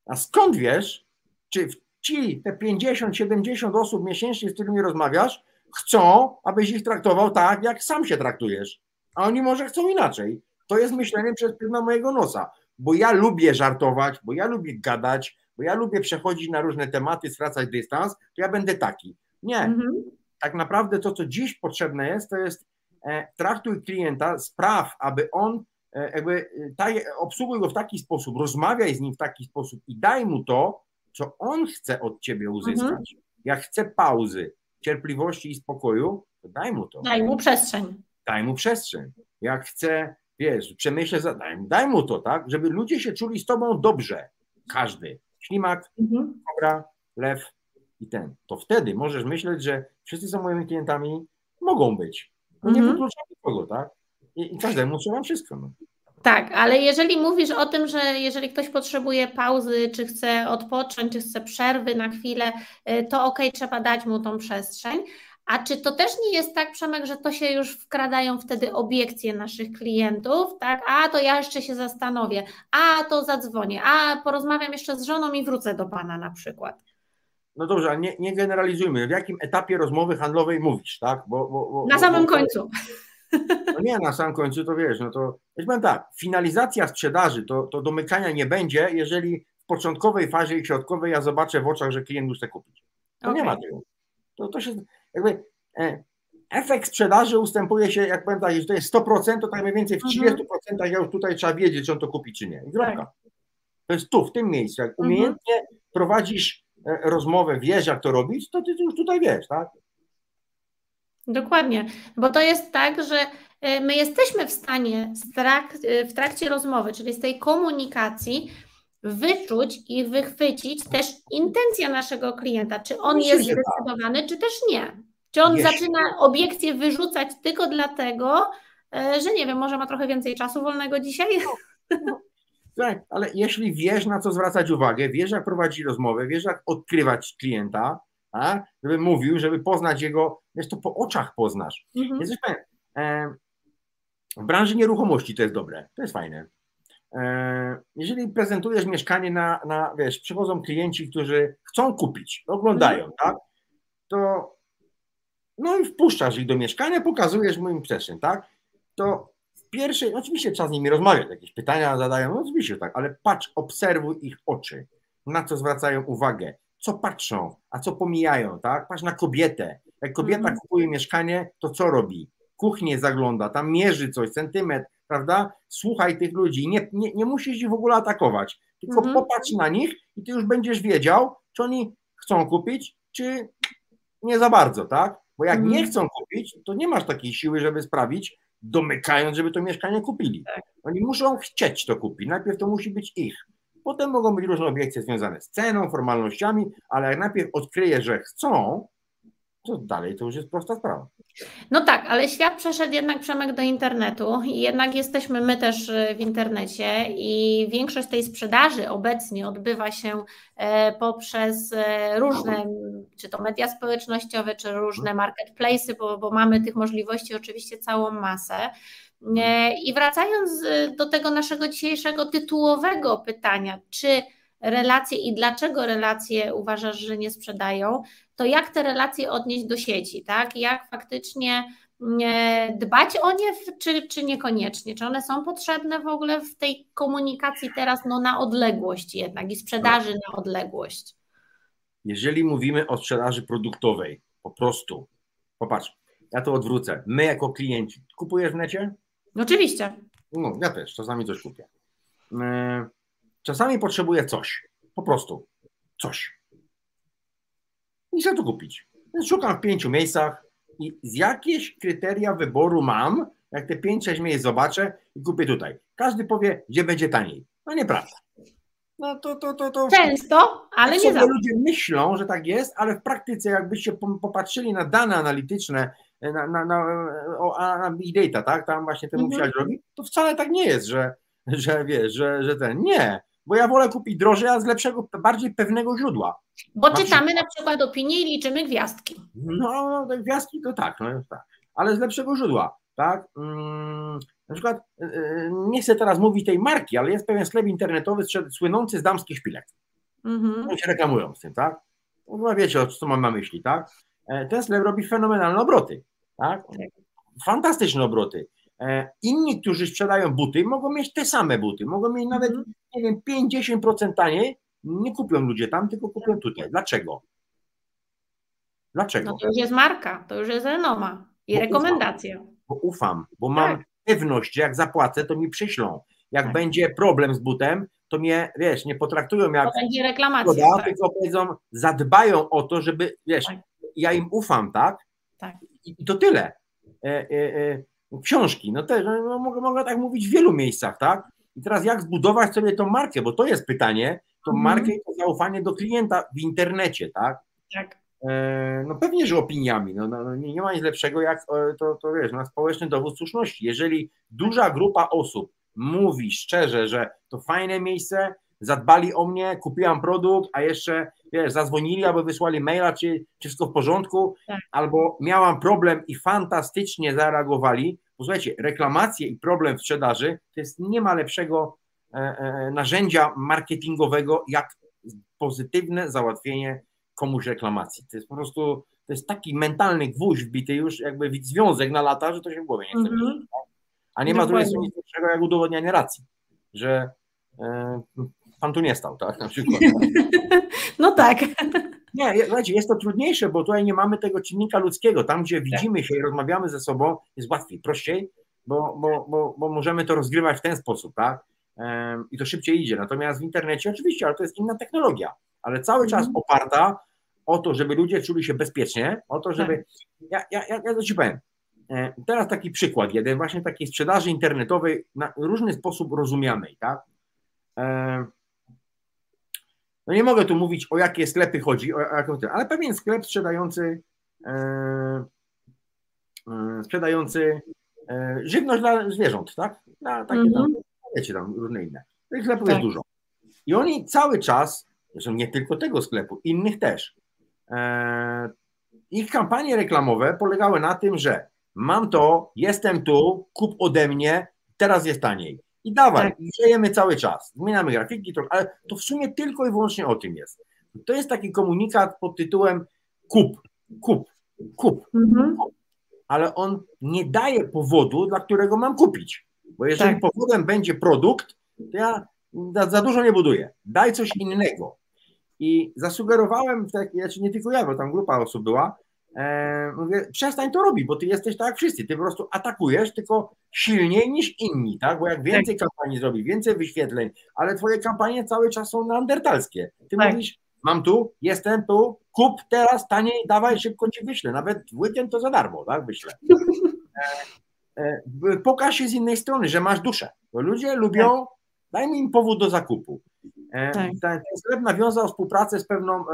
a skąd wiesz, czy ci, te 50-70 osób miesięcznie, z którymi rozmawiasz, chcą, abyś ich traktował tak, jak sam się traktujesz. A oni może chcą inaczej. To jest myślenie przez pryzmat mojego nosa, bo ja lubię żartować, bo ja lubię gadać, bo ja lubię przechodzić na różne tematy, skracać dystans, to ja będę taki. Nie. Mhm. Tak naprawdę to, co dziś potrzebne jest, to jest e, traktuj klienta, spraw, aby on e, jakby e, taj, obsługuj go w taki sposób, rozmawiaj z nim w taki sposób i daj mu to, co on chce od ciebie uzyskać. Mhm. Jak chce pauzy, cierpliwości i spokoju, to daj mu to. Daj mu przestrzeń. Daj mu przestrzeń. Jak chce, wiesz, przemyśleć, daj, daj mu to, tak, żeby ludzie się czuli z tobą dobrze. Każdy. Ślimak, mhm. kobra, lew i ten. To wtedy możesz myśleć, że wszyscy są moimi klientami, mogą być. No nie mhm. wykluczam nikogo, tak? I, i każdemu trzeba wszystko. No. Tak, ale jeżeli mówisz o tym, że jeżeli ktoś potrzebuje pauzy, czy chce odpocząć, czy chce przerwy na chwilę, y, to ok, trzeba dać mu tą przestrzeń. A czy to też nie jest tak, Przemek, że to się już wkradają wtedy obiekcje naszych klientów, tak? A to ja jeszcze się zastanowię, a to zadzwonię, a porozmawiam jeszcze z żoną i wrócę do pana na przykład. No dobrze, ale nie, nie generalizujmy. W jakim etapie rozmowy handlowej mówisz, tak? Bo, bo, bo na samym końcu. No nie, na samym końcu to wiesz, no to powiem tak, finalizacja sprzedaży to, to domykania nie będzie, jeżeli w początkowej fazie i środkowej ja zobaczę w oczach, że klient już chce kupić. To okay. nie ma tego. To, to się jakby e, efekt sprzedaży ustępuje się, jak powiem tak, jeśli to jest 100%, to tak mniej więcej w 30% mhm. ja już tutaj trzeba wiedzieć, czy on to kupi, czy nie. I Tak. To jest tu, w tym miejscu. Jak mhm. umiejętnie prowadzisz e, rozmowę, wiesz, jak to robić, to ty już tutaj wiesz, tak? Dokładnie, bo to jest tak, że e, my jesteśmy w stanie w trakcie rozmowy, czyli z tej komunikacji, wyczuć i wychwycić też intencję naszego klienta, czy on Myślę, jest tak. zdecydowany, czy też nie. Czy on Jeśli... zaczyna obiekcje wyrzucać tylko dlatego, e, że nie wiem, może ma trochę więcej czasu wolnego dzisiaj? No, no. Tak, ale jeśli wiesz, na co zwracać uwagę, wiesz, jak prowadzić rozmowę, wiesz, jak odkrywać klienta, a, żeby mówił, żeby poznać jego, wiesz, to po oczach poznasz. Mhm. Więc e, w branży nieruchomości to jest dobre, to jest fajne. E, jeżeli prezentujesz mieszkanie na, na, wiesz, przychodzą klienci, którzy chcą kupić, oglądają, mhm. tak, to no i wpuszczasz ich do mieszkania, pokazujesz mu im przestrzeń, tak, to w pierwszej, oczywiście trzeba z nimi rozmawiać, jakieś pytania zadają, no oczywiście tak, ale patrz, obserwuj ich oczy, na co zwracają uwagę, co patrzą, a co pomijają, tak, patrz na kobietę, jak kobieta mhm. kupuje mieszkanie, to co robi? Kuchnię zagląda, tam mierzy coś, centymetr, prawda? Słuchaj tych ludzi, nie, nie, nie musisz ich w ogóle atakować, tylko mhm. popatrz na nich i ty już będziesz wiedział, czy oni chcą kupić, czy nie za bardzo, tak? Bo jak mhm. nie chcą kupić, to nie masz takiej siły, żeby sprawić, domykając, żeby to mieszkanie kupili. Tak. Oni muszą chcieć to kupić. Najpierw to musi być ich. Potem mogą być różne obiekcje związane z ceną, formalnościami, ale jak najpierw odkryje, że chcą, to dalej to już jest prosta sprawa. No tak, ale świat przeszedł jednak Przemek do internetu i jednak jesteśmy my też y, w internecie i większość tej sprzedaży obecnie odbywa się e, poprzez e, różne, czy to media społecznościowe, czy różne marketplace'y, bo, bo mamy tych możliwości oczywiście całą masę. E, I wracając do tego naszego dzisiejszego tytułowego pytania, czy relacje i dlaczego relacje uważasz, że nie sprzedają, to jak te relacje odnieść do sieci, tak? Jak faktycznie dbać o nie, czy, czy niekoniecznie? Czy one są potrzebne w ogóle w tej komunikacji teraz no, na odległość jednak i sprzedaży na odległość? Jeżeli mówimy o sprzedaży produktowej, po prostu, popatrz, ja to odwrócę. My jako klienci, kupujesz w necie? Oczywiście. No, ja też, czasami coś kupię. E, czasami potrzebuję coś, po prostu coś. I chcę to kupić. Więc szukam w pięciu miejscach, i z jakieś kryteria wyboru mam, jak te 5-6 miejsc zobaczę i kupię tutaj. Każdy powie, gdzie będzie taniej. No nieprawda. No to, to, to, to. Często, ale nie zawsze. Ludzie myślą, że tak jest, ale w praktyce jakbyście popatrzyli na dane analityczne, na, na, na, na big data, tak? Tam właśnie ten mhm. robi, to wcale tak nie jest, że, że wiesz, że, że ten. Nie, bo ja wolę kupić drożej, a z lepszego, bardziej pewnego źródła. Bo czytamy na przykład opinie i liczymy gwiazdki. No, te gwiazdki to tak, no, tak, ale z lepszego źródła, tak? Mm, na przykład, yy, nie chcę teraz mówić tej marki, ale jest pewien sklep internetowy słynący z damskich szpilek. Mhm. Oni się reklamują z tym, tak? No wiecie, o co mam na myśli, tak? E, ten sklep robi fenomenalne obroty, tak? tak. Fantastyczne obroty. E, inni, którzy sprzedają buty, mogą mieć te same buty, mogą mieć nawet, mhm. nie wiem, 5-10% taniej, nie kupią ludzie tam, tylko kupią tutaj. Dlaczego? Dlaczego? No to już jest marka, to już jest renoma i bo rekomendacja. Ufam, bo ufam, bo mam tak. pewność, że jak zapłacę, to mi przyślą. Jak tak. będzie problem z butem, to mnie, wiesz, nie potraktują jak to będzie reklamacja, tak. tylko powiedzą, zadbają o to, żeby, wiesz, tak. Ja im ufam, tak? tak. I, I, to tyle. E, e, e, książki, no też, no, mogę, mogę tak mówić w wielu miejscach, tak? I teraz jak zbudować sobie tą markę, bo to jest pytanie, tą mhm. markę i to zaufanie do klienta w internecie, tak? Tak. E, no pewnie, że opiniami, no, no nie, nie, ma nic lepszego jak to, to wiesz, na społeczny dowód słuszności. Jeżeli duża grupa osób mówi szczerze, że to fajne miejsce, zadbali o mnie, kupiłam produkt, a jeszcze wiesz, zadzwonili albo wysłali maila, czy, czy wszystko w porządku, tak. albo miałam problem i fantastycznie zareagowali. Posłuchajcie, reklamacje i problem w sprzedaży to jest nie ma lepszego e, e, narzędzia marketingowego jak pozytywne załatwienie komuś reklamacji. To jest po prostu, to jest taki mentalny gwóźdź wbity już, jakby związek na lata, że to się w głowie nie chce mm -hmm. A nie ma drugiej strony nic lepszego jak udowodnianie racji, że e, pan tu nie stał, tak? Na przykład. No tak. Nie, słuchajcie, jest to trudniejsze, bo tutaj nie mamy tego czynnika ludzkiego. Tam, gdzie widzimy się i rozmawiamy ze sobą, jest łatwiej, prościej, bo, bo, bo, bo możemy to rozgrywać w ten sposób, tak? I to szybciej idzie. Natomiast w internecie oczywiście, ale to jest inna technologia, ale cały czas mhm. oparta o to, żeby ludzie czuli się bezpiecznie, o to, żeby. Tak. Ja, ja, ja, ja to ci powiem. Teraz taki przykład, jeden właśnie takiej sprzedaży internetowej na różny sposób rozumianej, tak? No nie mogę tu mówić o jakie sklepy chodzi, o, o, ale pewien sklep sprzedający e, e, sprzedający e, żywność dla zwierząt, tak? Na takie mm -hmm. tam, wiecie tam, różne inne. Tych sklepów tak. jest dużo. I oni cały czas, zresztą nie tylko tego sklepu, innych też, e, ich kampanie reklamowe polegały na tym, że mam to, jestem tu, kup ode mnie, teraz jest taniej. I dawaj, tak. i żyjemy cały czas. Zmieniamy grafiki, to, ale to w sumie tylko i wyłącznie o tym jest. To jest taki komunikat pod tytułem kup, kup, kup. Mhm. Ale on nie daje powodu, dla którego mam kupić. Bo jeżeli tak. powodem będzie produkt, to ja za, za, dużo nie buduję. Daj coś innego. I zasugerowałem, tak, znaczy nie tylko ja, bo tam grupa osób była, E, mówię, przestań to robić, bo ty jesteś tak jak wszyscy, ty po prostu atakujesz, tylko silniej niż inni, tak? Bo jak więcej tak. kampanii zrobi, więcej wyświetleń, ale twoje kampanie cały czas są neandertalskie. Ty tak. mówisz, mam tu, jestem tu, kup teraz taniej, dawaj, szybko ci wyślę. Nawet w weekend to za darmo, tak? Wyślę. E, e, pokaż się z innej strony, że masz duszę, bo ludzie lubią, tak. daj mi im powód do zakupu. Tak. ten, ten sklep nawiązał współpracę z pewną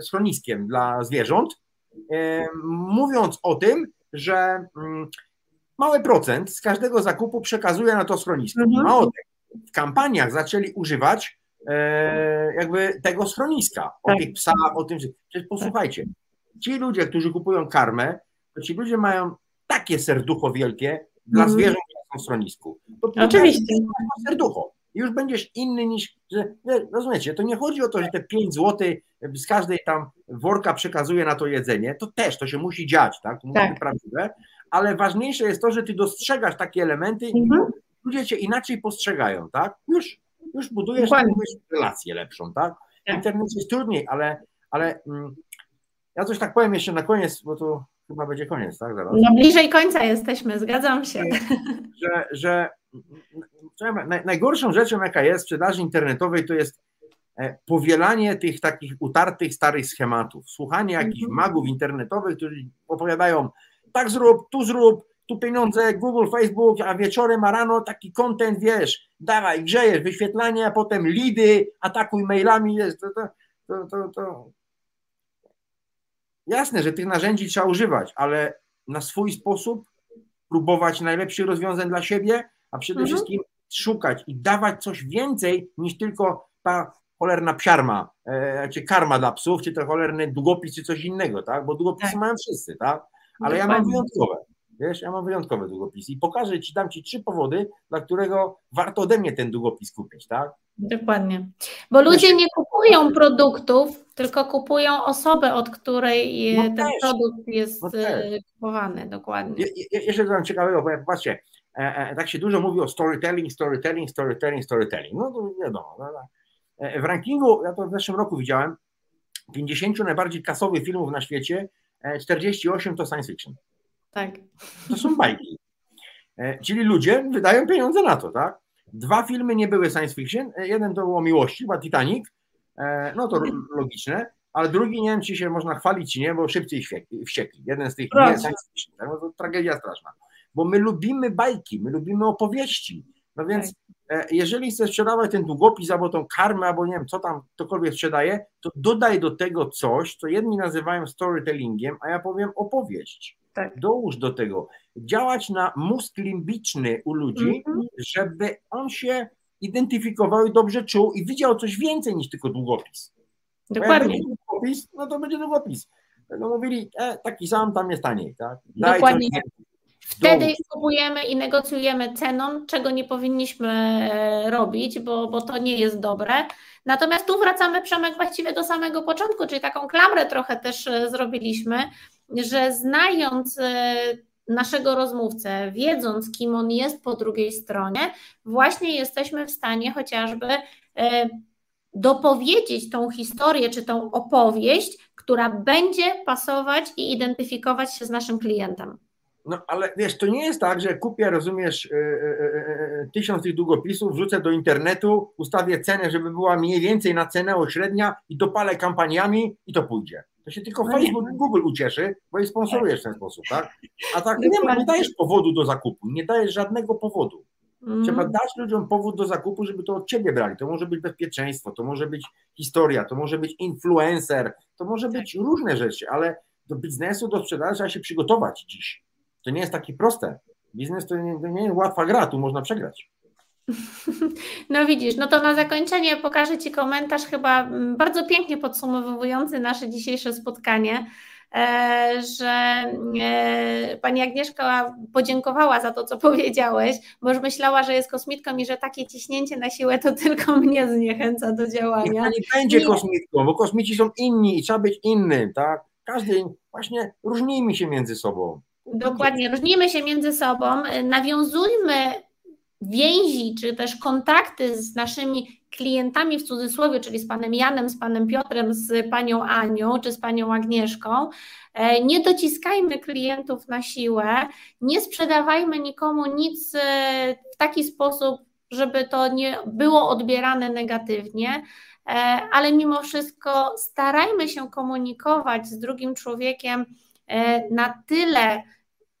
schroniskiem dla zwierząt, mówiąc o tym, że mm, mały procent z każdego zakupu przekazuje na to schronisko. Mhm. Mało tego, w kampaniach zaczęli używać e, jakby tego schroniska, o tak. tych psach, o tym, że przecież posłuchajcie, ci ludzie, którzy kupują karmę, to ci ludzie mają takie serducho wielkie dla mhm. zwierząt, które są w schronisku. To Oczywiście. Serducho. Już będziesz inny niż, rozumiecie, to nie chodzi o to, że te 5 zł z każdej tam worka przekazuje na to jedzenie, to też, to się musi dziać, tak, to tak. prawdziwe, ale ważniejsze jest to, że ty dostrzegasz takie elementy mhm. i ludzie cię inaczej postrzegają, tak, już, już budujesz relację lepszą, tak, tak. internet jest trudniej, ale, ale mm, ja coś tak powiem jeszcze na koniec, bo to chyba będzie koniec, tak? Zaraz. No bliżej końca jesteśmy, zgadzam się. Że, że najgorszą rzeczą, jaka jest w sprzedaży internetowej, to jest e, powielanie tych takich utartych, starych schematów. Słuchanie jakichś mhm. magów internetowych, którzy opowiadają tak zrób, tu zrób, tu pieniądze, Google, Facebook, a wieczorem, a rano taki content, wiesz, dawaj, grzejesz, wyświetlanie, a potem lidy, atakuj mailami, jest, to, to, to, to, to Jasne, że tych narzędzi trzeba używać, ale na swój sposób próbować najlepszych rozwiązań dla siebie, a przede mhm. wszystkim szukać i dawać coś więcej niż tylko ta cholerna psiarma, e, czy karma dla psów, czy to cholerny długopis, czy coś innego, tak? Bo długopisy tak. mają wszyscy, tak? Ale ja mam wyjątkowe. Wiesz, ja mam wyjątkowe długopisy i pokażę ci, dam ci trzy powody, dla którego warto ode mnie ten długopis kupić, tak? Dokładnie. Bo ludzie nie kupują produktów, tylko kupują osobę, od której no ten też. produkt jest no e, kupowany. Dokładnie. Je, jeszcze dodam ciekawego, bo patrzcie, e, e, tak się dużo mówi o storytelling, storytelling, storytelling, storytelling. No to wiadomo. No, no. E, w rankingu, ja to w zeszłym roku widziałem, 50 najbardziej kasowych filmów na świecie, 48 e, to science fiction. Tak. To są bajki. E, czyli ludzie wydają pieniądze na to, tak? Dwa filmy nie były science fiction. E, jeden to było miłości, chyba Titanic. E, no to logiczne. Ale drugi nie wiem, czy się można chwalić, czy nie, bo szybciej wściekli. Jeden z tych nie science fiction. Tak? No to tragedia straszna. Bo my lubimy bajki, my lubimy opowieści. No więc tak. jeżeli chcesz sprzedawać ten długopis albo tą karmę, albo nie wiem, co tam ktokolwiek sprzedaje, to dodaj do tego coś, co jedni nazywają storytellingiem, a ja powiem opowieść. Tak. Dołóż do tego. Działać na mózg limbiczny u ludzi, mm -hmm. żeby on się identyfikował i dobrze czuł i widział coś więcej niż tylko długopis. Dokładnie. długopis, no to będzie długopis. Będą mówili, e, taki sam, tam jest taniej. Tak? Daj Dokładnie. Wtedy Dołóż. kupujemy i negocjujemy ceną, czego nie powinniśmy e, robić, bo, bo to nie jest dobre. Natomiast tu wracamy, Przemek, właściwie do samego początku, czyli taką klamrę trochę też e, zrobiliśmy że znając e, naszego rozmówcę, wiedząc, kim on jest po drugiej stronie, właśnie jesteśmy w stanie chociażby e, dopowiedzieć tą historię czy tą opowieść, która będzie pasować i identyfikować się z naszym klientem. No ale wiesz, to nie jest tak, że kupię, rozumiesz, yy, tysiąc tych długopisów, wrzucę do internetu, ustawię cenę, żeby była mniej więcej na cenę średnia i dopalę kampaniami i to pójdzie. To się tylko no Facebook i Google ucieszy, bo je sponsorujesz w ten sposób, tak? A tak nie, ma, nie dajesz powodu do zakupu, nie dajesz żadnego powodu. Mm. Trzeba dać ludziom powód do zakupu, żeby to od ciebie brali. To może być bezpieczeństwo, to może być historia, to może być influencer, to może być różne rzeczy, ale do biznesu, do sprzedaży trzeba się przygotować dziś. To nie jest takie proste. Biznes to nie, to nie jest łatwa gra, tu można przegrać. No widzisz, no to na zakończenie pokażę Ci komentarz chyba mm, bardzo pięknie podsumowujący nasze dzisiejsze spotkanie, e, że e, Pani Agnieszka podziękowała za to, co powiedziałeś, bo już myślała, że jest kosmitką i że takie ciśnięcie na siłę to tylko mnie zniechęca do działania. Nie będzie kosmitką, bo kosmici są inni i trzeba być innym, tak? Każdy, właśnie różnijmy się między sobą. Dokładnie, różnimy się między sobą, nawiązujmy więzi, czy też kontakty z naszymi klientami w cudzysłowie, czyli z panem Janem, z panem Piotrem, z panią Anią, czy z panią Agnieszką. E, nie dociskajmy klientów na siłę, nie sprzedawajmy nikomu nic e, w taki sposób, żeby to nie było odbierane negatywnie, e, ale mimo wszystko starajmy się komunikować z drugim człowiekiem na tyle,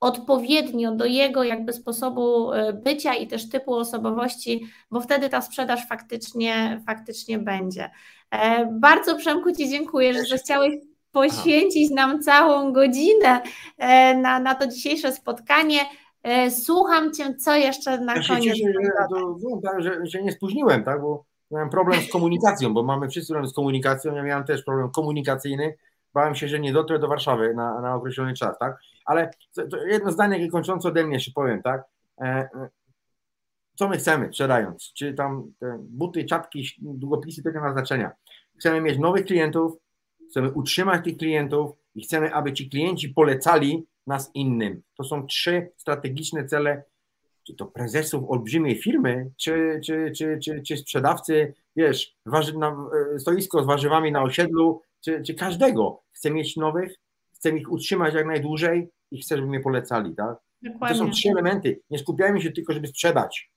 odpowiednio do jego jakby sposobu e, bycia i też typu osobowości, bo wtedy ta sprzedaż faktycznie, faktycznie będzie. E, bardzo Przemku Ci dziękuję, że zechciałeś poświęcić nam całą godzinę e, na, na to dzisiejsze spotkanie. Słucham Cię, co jeszcze na ja koniec. Cieszę, że, tak, że, że nie spóźniłem, tak, bo miałem problem z komunikacją, bo mamy wszyscy problem z komunikacją, ja miałem też problem komunikacyjny, bałem się, że nie dotrę do Warszawy na, na określony czas, tak? Ale jedno zdanie kończące ode mnie się powiem, tak? E, e, co my chcemy sprzedając, czy tam buty, czapki, długopisy, to nie ma znaczenia. Chcemy mieć nowych klientów, chcemy utrzymać tych klientów i chcemy, aby ci klienci polecali nas innym. To są trzy strategiczne cele, czy to prezesów olbrzymiej firmy, czy, czy, czy, czy, sprzedawcy, wiesz, warzy, e, stoisko z warzywami na osiedlu, czy, czy każdego. Chcę mieć nowych, chcę ich utrzymać jak najdłużej i chcę, żeby mnie polecali, tak? Dokładnie. To są trzy elementy. Nie skupiajmy się tylko, żeby sprzedać.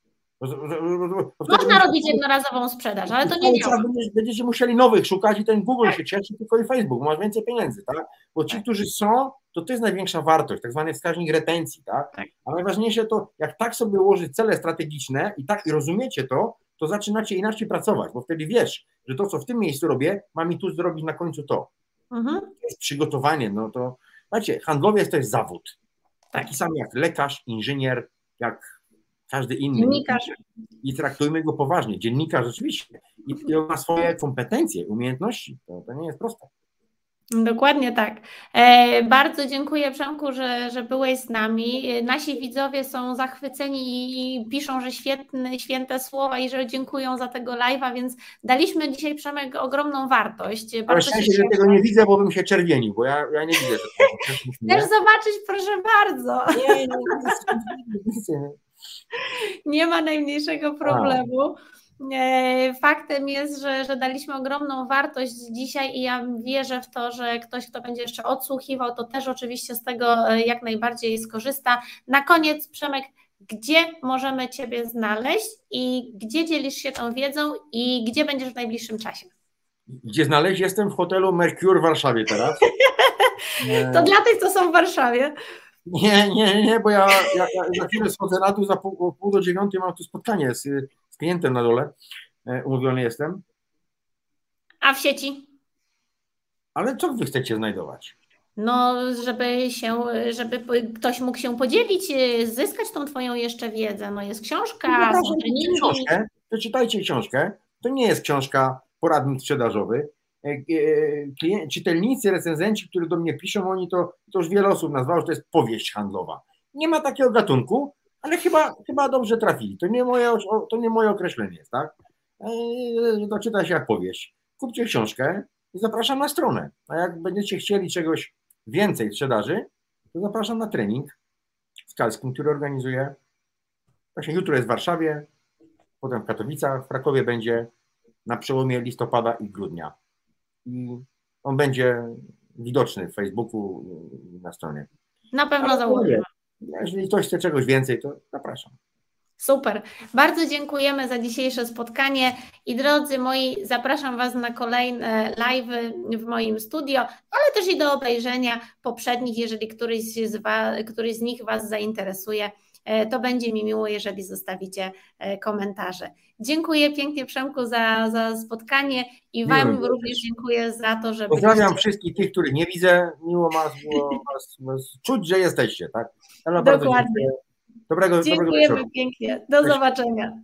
Można robić jednorazową sprzedaż, ale to nie działa. Będziecie musieli nowych szukać i ten Google się cieszy, tylko i Facebook, masz więcej pieniędzy, tak? Bo ci, tak. którzy są, to to jest największa wartość, tak zwany wskaźnik retencji, tak? tak? A najważniejsze to, jak tak sobie ułożyć cele strategiczne i tak i rozumiecie to, to zaczynacie inaczej pracować, bo wtedy wiesz, że to, co w tym miejscu robię, ma mi tu zrobić na końcu to. Mhm. To jest przygotowanie, no to, znacie, handlowiec to jest zawód. Taki tak. sam jak lekarz, inżynier, jak każdy inny. Dziennikarz. I traktujmy go poważnie. Dziennikarz rzeczywiście. I, i on ma swoje kompetencje, umiejętności. To, to nie jest proste. Dokładnie tak. E, bardzo dziękuję Przemku, że, że byłeś z nami. E, nasi widzowie są zachwyceni i piszą, że świetne, święte słowa i że dziękują za tego live'a, więc daliśmy dzisiaj Przemek ogromną wartość. Bardzo Ale szczęście, że tego nie widzę, bo bym się czerwienił, bo ja, ja nie widzę. Chcesz zobaczyć, proszę bardzo. Nie, nie, nie, nie. Nie ma najmniejszego problemu. E, faktem jest, że, że daliśmy ogromną wartość dzisiaj i ja wierzę w to, że ktoś, kto będzie jeszcze odsłuchiwał, to też oczywiście z tego e, jak najbardziej skorzysta. Na koniec, Przemek, gdzie możemy Ciebie znaleźć i gdzie dzielisz się tą wiedzą i gdzie będziesz w najbliższym czasie? Gdzie znaleźć? Jestem w hotelu Mercure w Warszawie teraz. to dla tych, co są w Warszawie. Nie, nie, nie, bo ja, ja, ja za chwilę schodzę na dół, za pół, pół do dziewiątej mam tu spotkanie z klientem na dole. E, umówiony jestem. A w sieci? Ale co wy chcecie znajdować? No, żeby się, żeby ktoś mógł się podzielić, e, zyskać tą twoją jeszcze wiedzę. No jest książka, no, są książkę, przeczytajcie książkę. To nie jest książka poradnik sprzedażowy. E, czytelnicy, recenzenci, którzy do mnie piszą, oni to, to już wiele osób nazwało, że to jest powieść handlowa. Nie ma takiego gatunku, ale chyba, chyba dobrze trafili. To nie moje, to nie moje określenie jest, tak? E, to czyta się jak powieść. Kupcie książkę i zapraszam na stronę. A jak będziecie chcieli czegoś więcej w sprzedaży, to zapraszam na trening w Kalskim, który organizuję. Właśnie jutro jest w Warszawie, potem w Katowicach, w Krakowie będzie na przełomie listopada i grudnia i on będzie widoczny w Facebooku na stronie. Na pewno założymy. Jeżeli ktoś chce czegoś więcej, to zapraszam. Super. Bardzo dziękujemy za dzisiejsze spotkanie i drodzy moi, zapraszam Was na kolejne live w moim studio, ale też i do obejrzenia poprzednich, jeżeli któryś z, któryś z nich Was zainteresuje. E, to będzie mi miło, jeżeli zostawicie e, komentarze. Dziękuję pięknie Przemku za, za spotkanie i Wam również dziękuję za to, że Pozdrawiam byliście... wszystkich tych, których nie widzę. Miło was, było was, czuć, że jesteście, tak? Dokładnie. Dobrego, Dziękujemy dobrego pięknie. Do Cześć. zobaczenia.